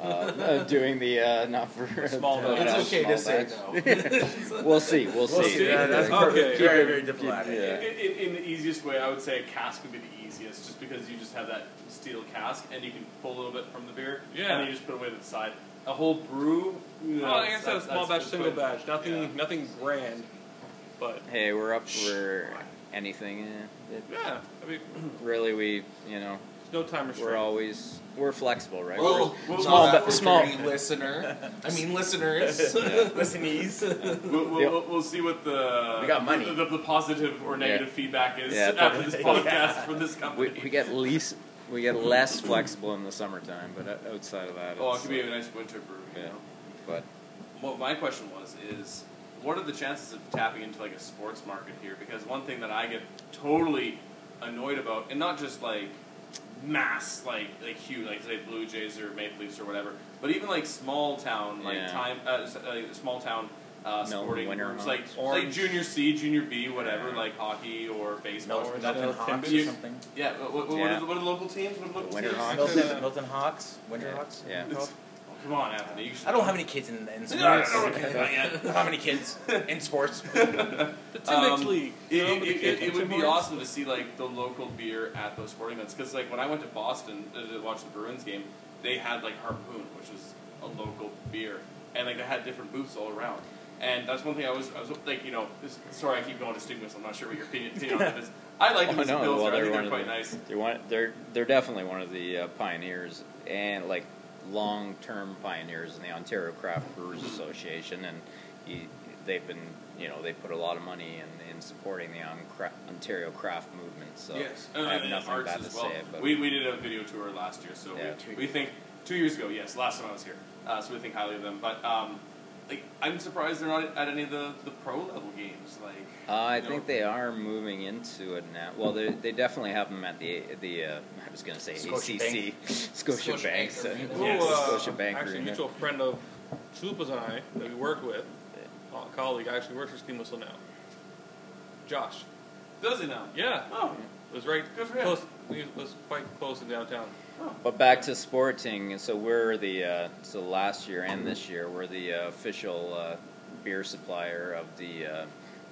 Uh, uh, doing the uh, not for Small uh, batch. It's okay small to say batch. no. we'll see. We'll, We'll see. see. Yeah, that's Okay. Very, very diplomatic. Yeah. In, in, in the easiest way, I would say a cask would be the easiest, just because you just have that steel cask and you can pull a little bit from the beer, Yeah. and then you just put it away to the side. A whole brew. No, oh, I guess that's a small batch, just single put- batch. Nothing, yeah. nothing grand. But Hey, we're up for anything. eh, it- yeah, I mean, really, we you know there's no time restraint. we're always we're flexible, right? Well, we're well, small, not but small. listener. I mean, listeners. Listenees. We'll, we'll, Yep. we'll, we'll see what the We got money. the, the, the positive or negative feedback is Yeah, after this podcast yeah. from this We, company. we get least we get less flexible in the summertime, but outside of that, oh, it it's, could be a nice winter brew. You yeah. know. But What my question was is, what are the chances of tapping into like a sports market here? Because one thing that I get totally annoyed about, and not just like mass, like like huge, like say Blue Jays or Maple Leafs or whatever, but even like small town, like Yeah. time, uh, s- uh, small town. Uh, sporting Winter groups, Hawks. like like junior C, junior B, whatever, Yeah. like hockey or baseball. Milton, or Milton Hawks or something. Yeah, what, what, what, Yeah. are the, what are the local teams? What are the local Winter teams? Hawks. Milton, Milton Hawks, Winter Yeah. Hawks. Yeah. Called? Come on, Anthony. You should I don't have any kids in, in sports. No, no, no, okay, not yet. I don't have any kids in sports. The Timbits Um, League. It, You know, it, it, it would be awesome to see like the local beer at those sporting events because like when I went to Boston uh, to watch the Bruins game, they had like Harpoon, which was a local beer, and like they had different booths all around. And that's one thing I was I was like you know this, sorry I keep going to Stigmas I'm not sure what your opinion, opinion on it is. I like them as a no, Pilsner. well, I they're think one they're of quite the- nice. They're one. They're they're definitely one of the uh, pioneers and like long term pioneers in the Ontario Craft Brewers Association, and he, they've been you know they put a lot of money in, in supporting the Ontario craft movement. So yes, I have and nothing arts bad to well. say. But we we did a video tour last year, so Yeah. we, we think two years ago. Yes, last time I was here, uh, so we think highly of them. But um, like I'm surprised they're not at any of the, the pro level games. Like Uh, I you know, think they are moving into it now. Well, they they definitely have them at the the uh, I was going to say Scotiabank. ACC, Scotia Scotia Bank, Bank Arena. Who, yeah, uh, Scotia Bank actually, a Arena. mutual friend of Chupa's and I that we work with, a colleague, actually works for Steam Whistle now. Josh. does he now? Yeah, Oh, it was right Good for him. close. He was quite close to downtown. But back to sporting, so we're the uh, so last year and this year we're the uh, official uh, beer supplier of the uh,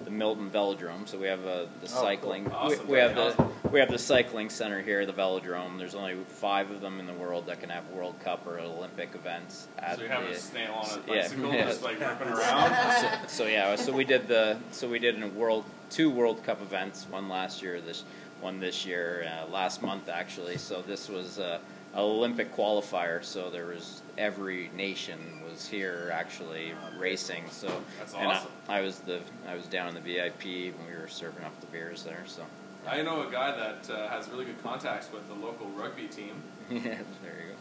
the Milton Velodrome. So we have uh, the cool. cycling. we- Awesome. We, have Awesome. the we have the cycling center here, the Velodrome. There's only five of them in the world that can have World Cup or Olympic events at so you have the. a snail on a yeah, bicycle, yeah. just like ripping around. so, so yeah, so we did the so we did a world two World Cup events, one last year, this one this year, uh, last month actually. So this was uh, an Olympic qualifier. So there was every nation was here actually racing. So That's and I- awesome. I, was the I was down in the VIP when we were serving up the beers there. So I know a guy that uh, has really good contacts with the local rugby team. yeah, there you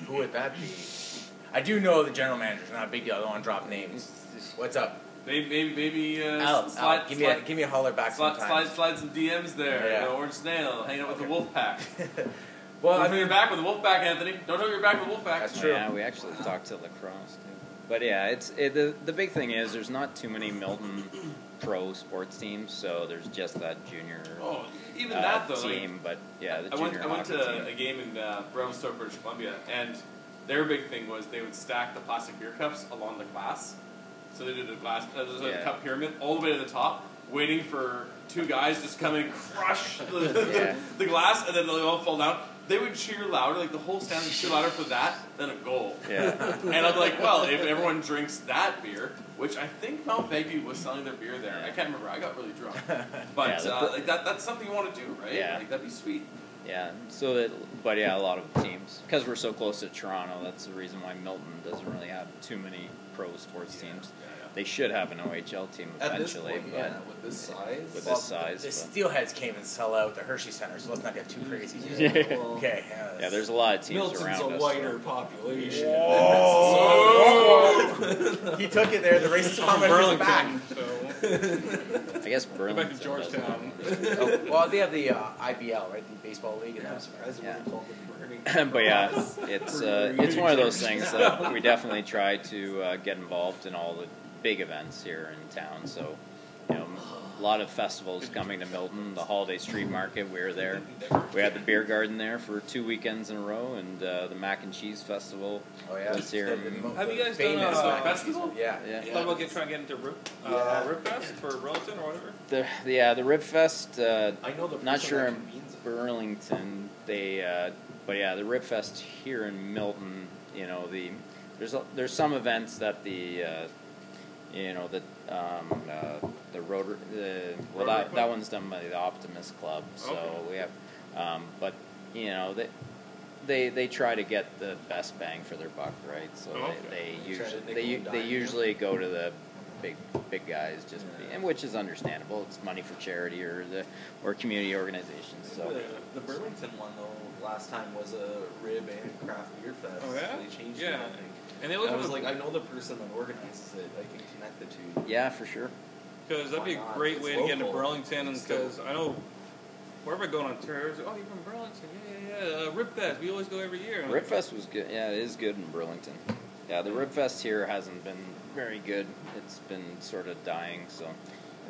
go. Who would that be? I do know the general manager's not a big deal. I don't want to drop names. What's up? Maybe maybe, maybe uh, Al, slide, Al, give me a, give me a holler back slide, sometime. slide, slide some DMs there. Yeah. You know, Orange Snail, hanging out with the Wolf Pack. well, Don't I mean, you're back with the Wolf Pack, Anthony. Don't turn your back with the Wolf Pack. That's true. Yeah, we actually talked to lacrosse too. But yeah, it's it, the the big thing is there's not too many Milton pro sports teams, so there's just that junior Oh, even uh, that though. like, team. but yeah, the I went, junior I went to team. a game in uh, Brownstown, British Columbia, and their big thing was they would stack the plastic beer cups along the glass. So they did a glass, uh, there's a Yeah. cup pyramid all the way to the top, waiting for two guys just come and crush the, Yeah. the glass, and then they all fall down. They would cheer louder, like the whole stand would cheer louder for that than a goal. Yeah. And I'm like, well, if everyone drinks that beer, which I think Mount Begbie was selling their beer there. I can't remember. I got really drunk, but Yeah, uh, like that, that's something you want to do, right? Yeah. Like that'd be sweet. Yeah, so but yeah, a lot of teams because we're so close to Toronto. That's the reason why Milton doesn't really have too many pro sports teams. They should have an OHL team At this eventually, point, but yeah, with this size. with well, this size, the but- Steelheads came and sell out the Hershey Center, so let's not get too crazy. Yeah. well, Okay. Yeah, yeah, there's a lot of teams Milton's around a us. wider population. Whoa. he took it there. The race I'm from comment is back. Burlington, so I guess go Burlington. back to Georgetown. Oh, well, they have the uh, IBL, right? The baseball league, and I'm that's surprised Yeah. they called them burning. but yeah, it's uh, it's one of those things that we definitely try to uh, get involved in all the big events here in town. So, you know, a lot of festivals coming to Milton. The Holiday Street Market, we were there. We had the beer garden there for two weekends in a row, and uh, the Mac and Cheese Festival Oh yeah. was here. The- the in- mo- Have you guys done, a uh, festival? Cheese. Yeah. yeah. Thought about get, trying to get into Rip, uh, Yeah. Rib Fest for Burlington or whatever. The yeah the Rib Fest. Uh, I know the not sure in. Burlington. They uh, but yeah the Rib Fest here in Milton. You know the there's a, there's some events that the uh, you know the um, uh, the rotor the well Rotary that, Club? that one's done by the Optimist Club. So Okay. we have um, but you know they. They, they try to get the best bang for their buck, right? So Okay. they, they Try usually nickel they, they usually go to the big big guys, just and which is understandable. It's money for charity or the or community organizations. So The, the Burlington one though, last time was a rib and craft beer fest. Oh, yeah? They changed Yeah. it. I. And they I look was at like, I know the person that organizes it. I can connect the two. yeah, for sure. because that'd be a not? great It's way to get into. Burlington. Because I know wherever I go on tour, like, oh, you're from Burlington? Yeah, yeah, yeah. Uh, Rib Fest. We always go every year. I'm like, Ribfest was good. Yeah, it is good in Burlington. Yeah, the Ribfest here hasn't been very good. It's been sort of dying. So,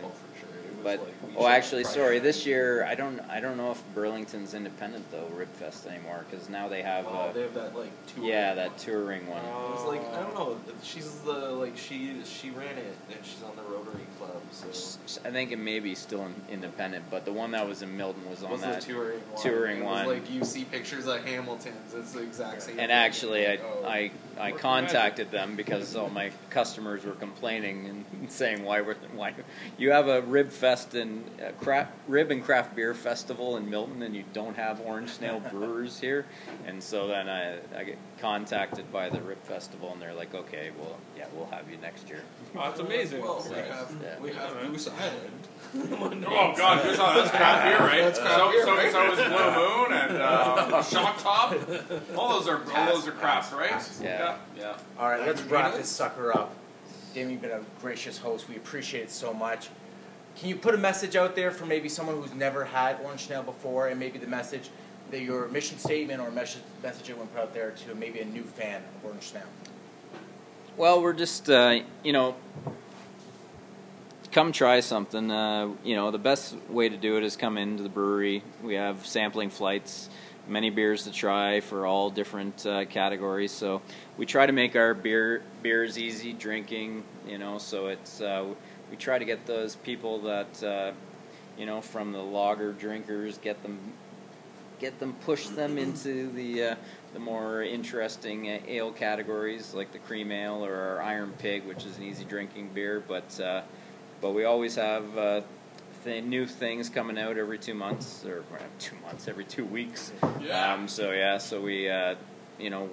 Oh, for sure. It was but oh, actually, sorry. This year, I don't I don't know if Burlington's independent though Ribfest anymore because now they have Oh, uh, they have that like tour. yeah that touring one. It was like I don't know. She's the like she she ran it and she's on the Rotary Club. So I think it may be still in, independent, but the one that was in Milton was on was that. the touring one. touring it one. Like you see pictures of Hamilton's. It's the exact same. And thing. actually, I, Oh. I, I contacted them because all my customers were complaining and saying why we're, why you have a rib fest and uh, craft rib and craft beer festival in Milton and you don't have Orange Snail Brewers here, and so then I, I get contacted by the rib festival and they're like, okay, well yeah, we'll have you next year. Oh, that's amazing. Well, we have Yeah. we have Yeah. Goose Island. Oh God, there's all, that's craft beer, right? That's craft so, beer, so, right? so is Blue Moon and uh, Shock Top. All those are all those are crafts, right? Yeah. yeah. All right, let's wrap this sucker up. Damien, you've been a gracious host. We appreciate it so much. Can you put a message out there for maybe someone who's never had Orange Snail before, and maybe the message, that your mission statement or message message you want to put out there to maybe a new fan of Orange Snail? Well, we're just uh, you know, come try something. Uh, you know, the best way to do it is come into the brewery. We have sampling flights, many beers to try for all different uh, categories. So we try to make our beer beers easy drinking. You know, so it's uh, we try to get those people that uh, you know from the lager drinkers, get them get them push them into the uh, the more interesting uh, ale categories like the cream ale or our Iron Pig, which is an easy drinking beer. But uh, but we always have uh, th- new things coming out every two months or two months every two weeks. Yeah. Um, so yeah, so we uh, you know.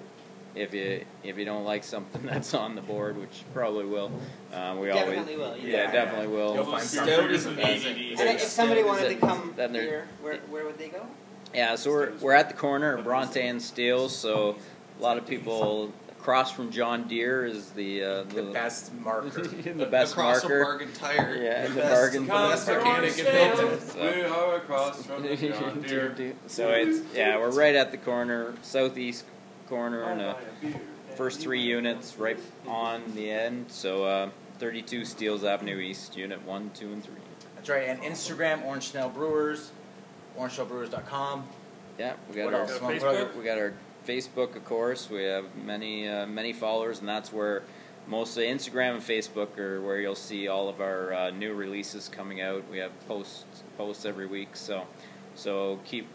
If you if you don't like something that's on the board, which probably will, uh, we Definitely always will, yeah, yeah. definitely will. You'll find Stout is amazing. And if somebody wanted to come Then here, where, where would they go? Yeah, so we're, we're at the corner of Bronte and Steele, so a lot of people across from John Deere is the uh, The best marker. the best Across marker. from Bargain Tire. Yeah, the the best, bargain- the best mechanic in Hilton. So- We are across from the John Deere. so it's yeah, we're right at the corner, southeast corner, and uh, first three units right on the end. So uh, 32 Steeles Avenue East, Unit one, two, and three. That's right. And Instagram, Orange Snail Brewers, orangesnailbrewers.com. Yeah, we got our? Got What other- Facebook? we got our Facebook, of course. We have many uh, many followers, and that's where mostly Instagram and Facebook are where you'll see all of our uh, new releases coming out. We have posts posts every week, so so keep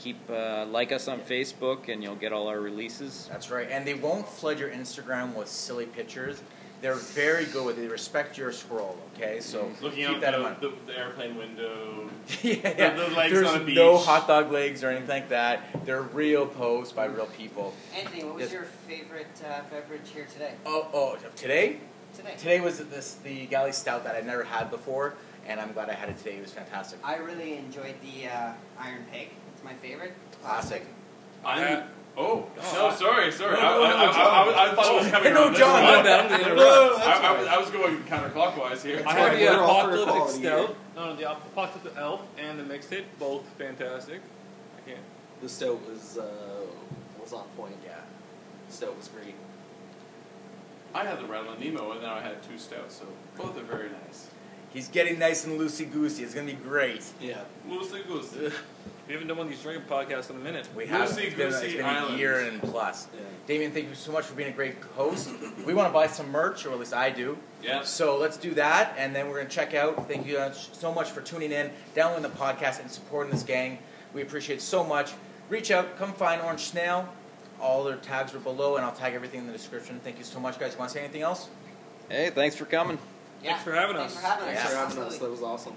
keep uh, like us on Facebook, and you'll get all our releases. That's right. And they won't flood your Instagram with silly pictures. They're very good with it. They respect your scroll, okay? So Looking keep out that in mind. the, the airplane window. yeah, yeah. the legs There's on a no hot dog legs or anything like that. They're real posts by real people. Anthony, what was Yes. your favorite uh, beverage here today? Oh, oh, today? Today. Today was this the galley stout that I'd never had before, and I'm glad I had it today. It was fantastic. I really enjoyed the uh, Iron Pig. It's my favorite. Classic. I'm, oh, Oh, no, sorry, sorry. No, I, no, I, no, I, John. I, I, I thought it was coming No, around this John, my bad, I'm gonna No, interrupt. I, I, was, I was going counterclockwise here. I why had the we're apocalyptic stout. No, no, the apocalyptic elf and the mixtape, both fantastic. I can't. The stout was uh, was on point. Yeah. The stout was great. I had the Rattle Nemo, and then I had two stouts, so both are very nice. He's getting nice and loosey goosey. It's gonna be great. Yeah. Loosey goosey. We haven't done one of these drinking podcasts in a minute. We have Loosey it's been, it's goosey been a island. year and plus. Yeah. Damien, thank you so much for being a great host. we want to buy some merch, or at least I do. Yeah. So let's do that, and then we're going to check out. Thank you uh, so much for tuning in, downloading the podcast, and supporting this gang. We appreciate it so much. Reach out, come find Orange Snail. All their tags are below, and I'll tag everything in the description. Thank you so much, guys. Want to say anything else? Hey, thanks for coming. Yeah. Thanks for having Thanks us. for having us. Yeah. Thanks for having us. That was awesome.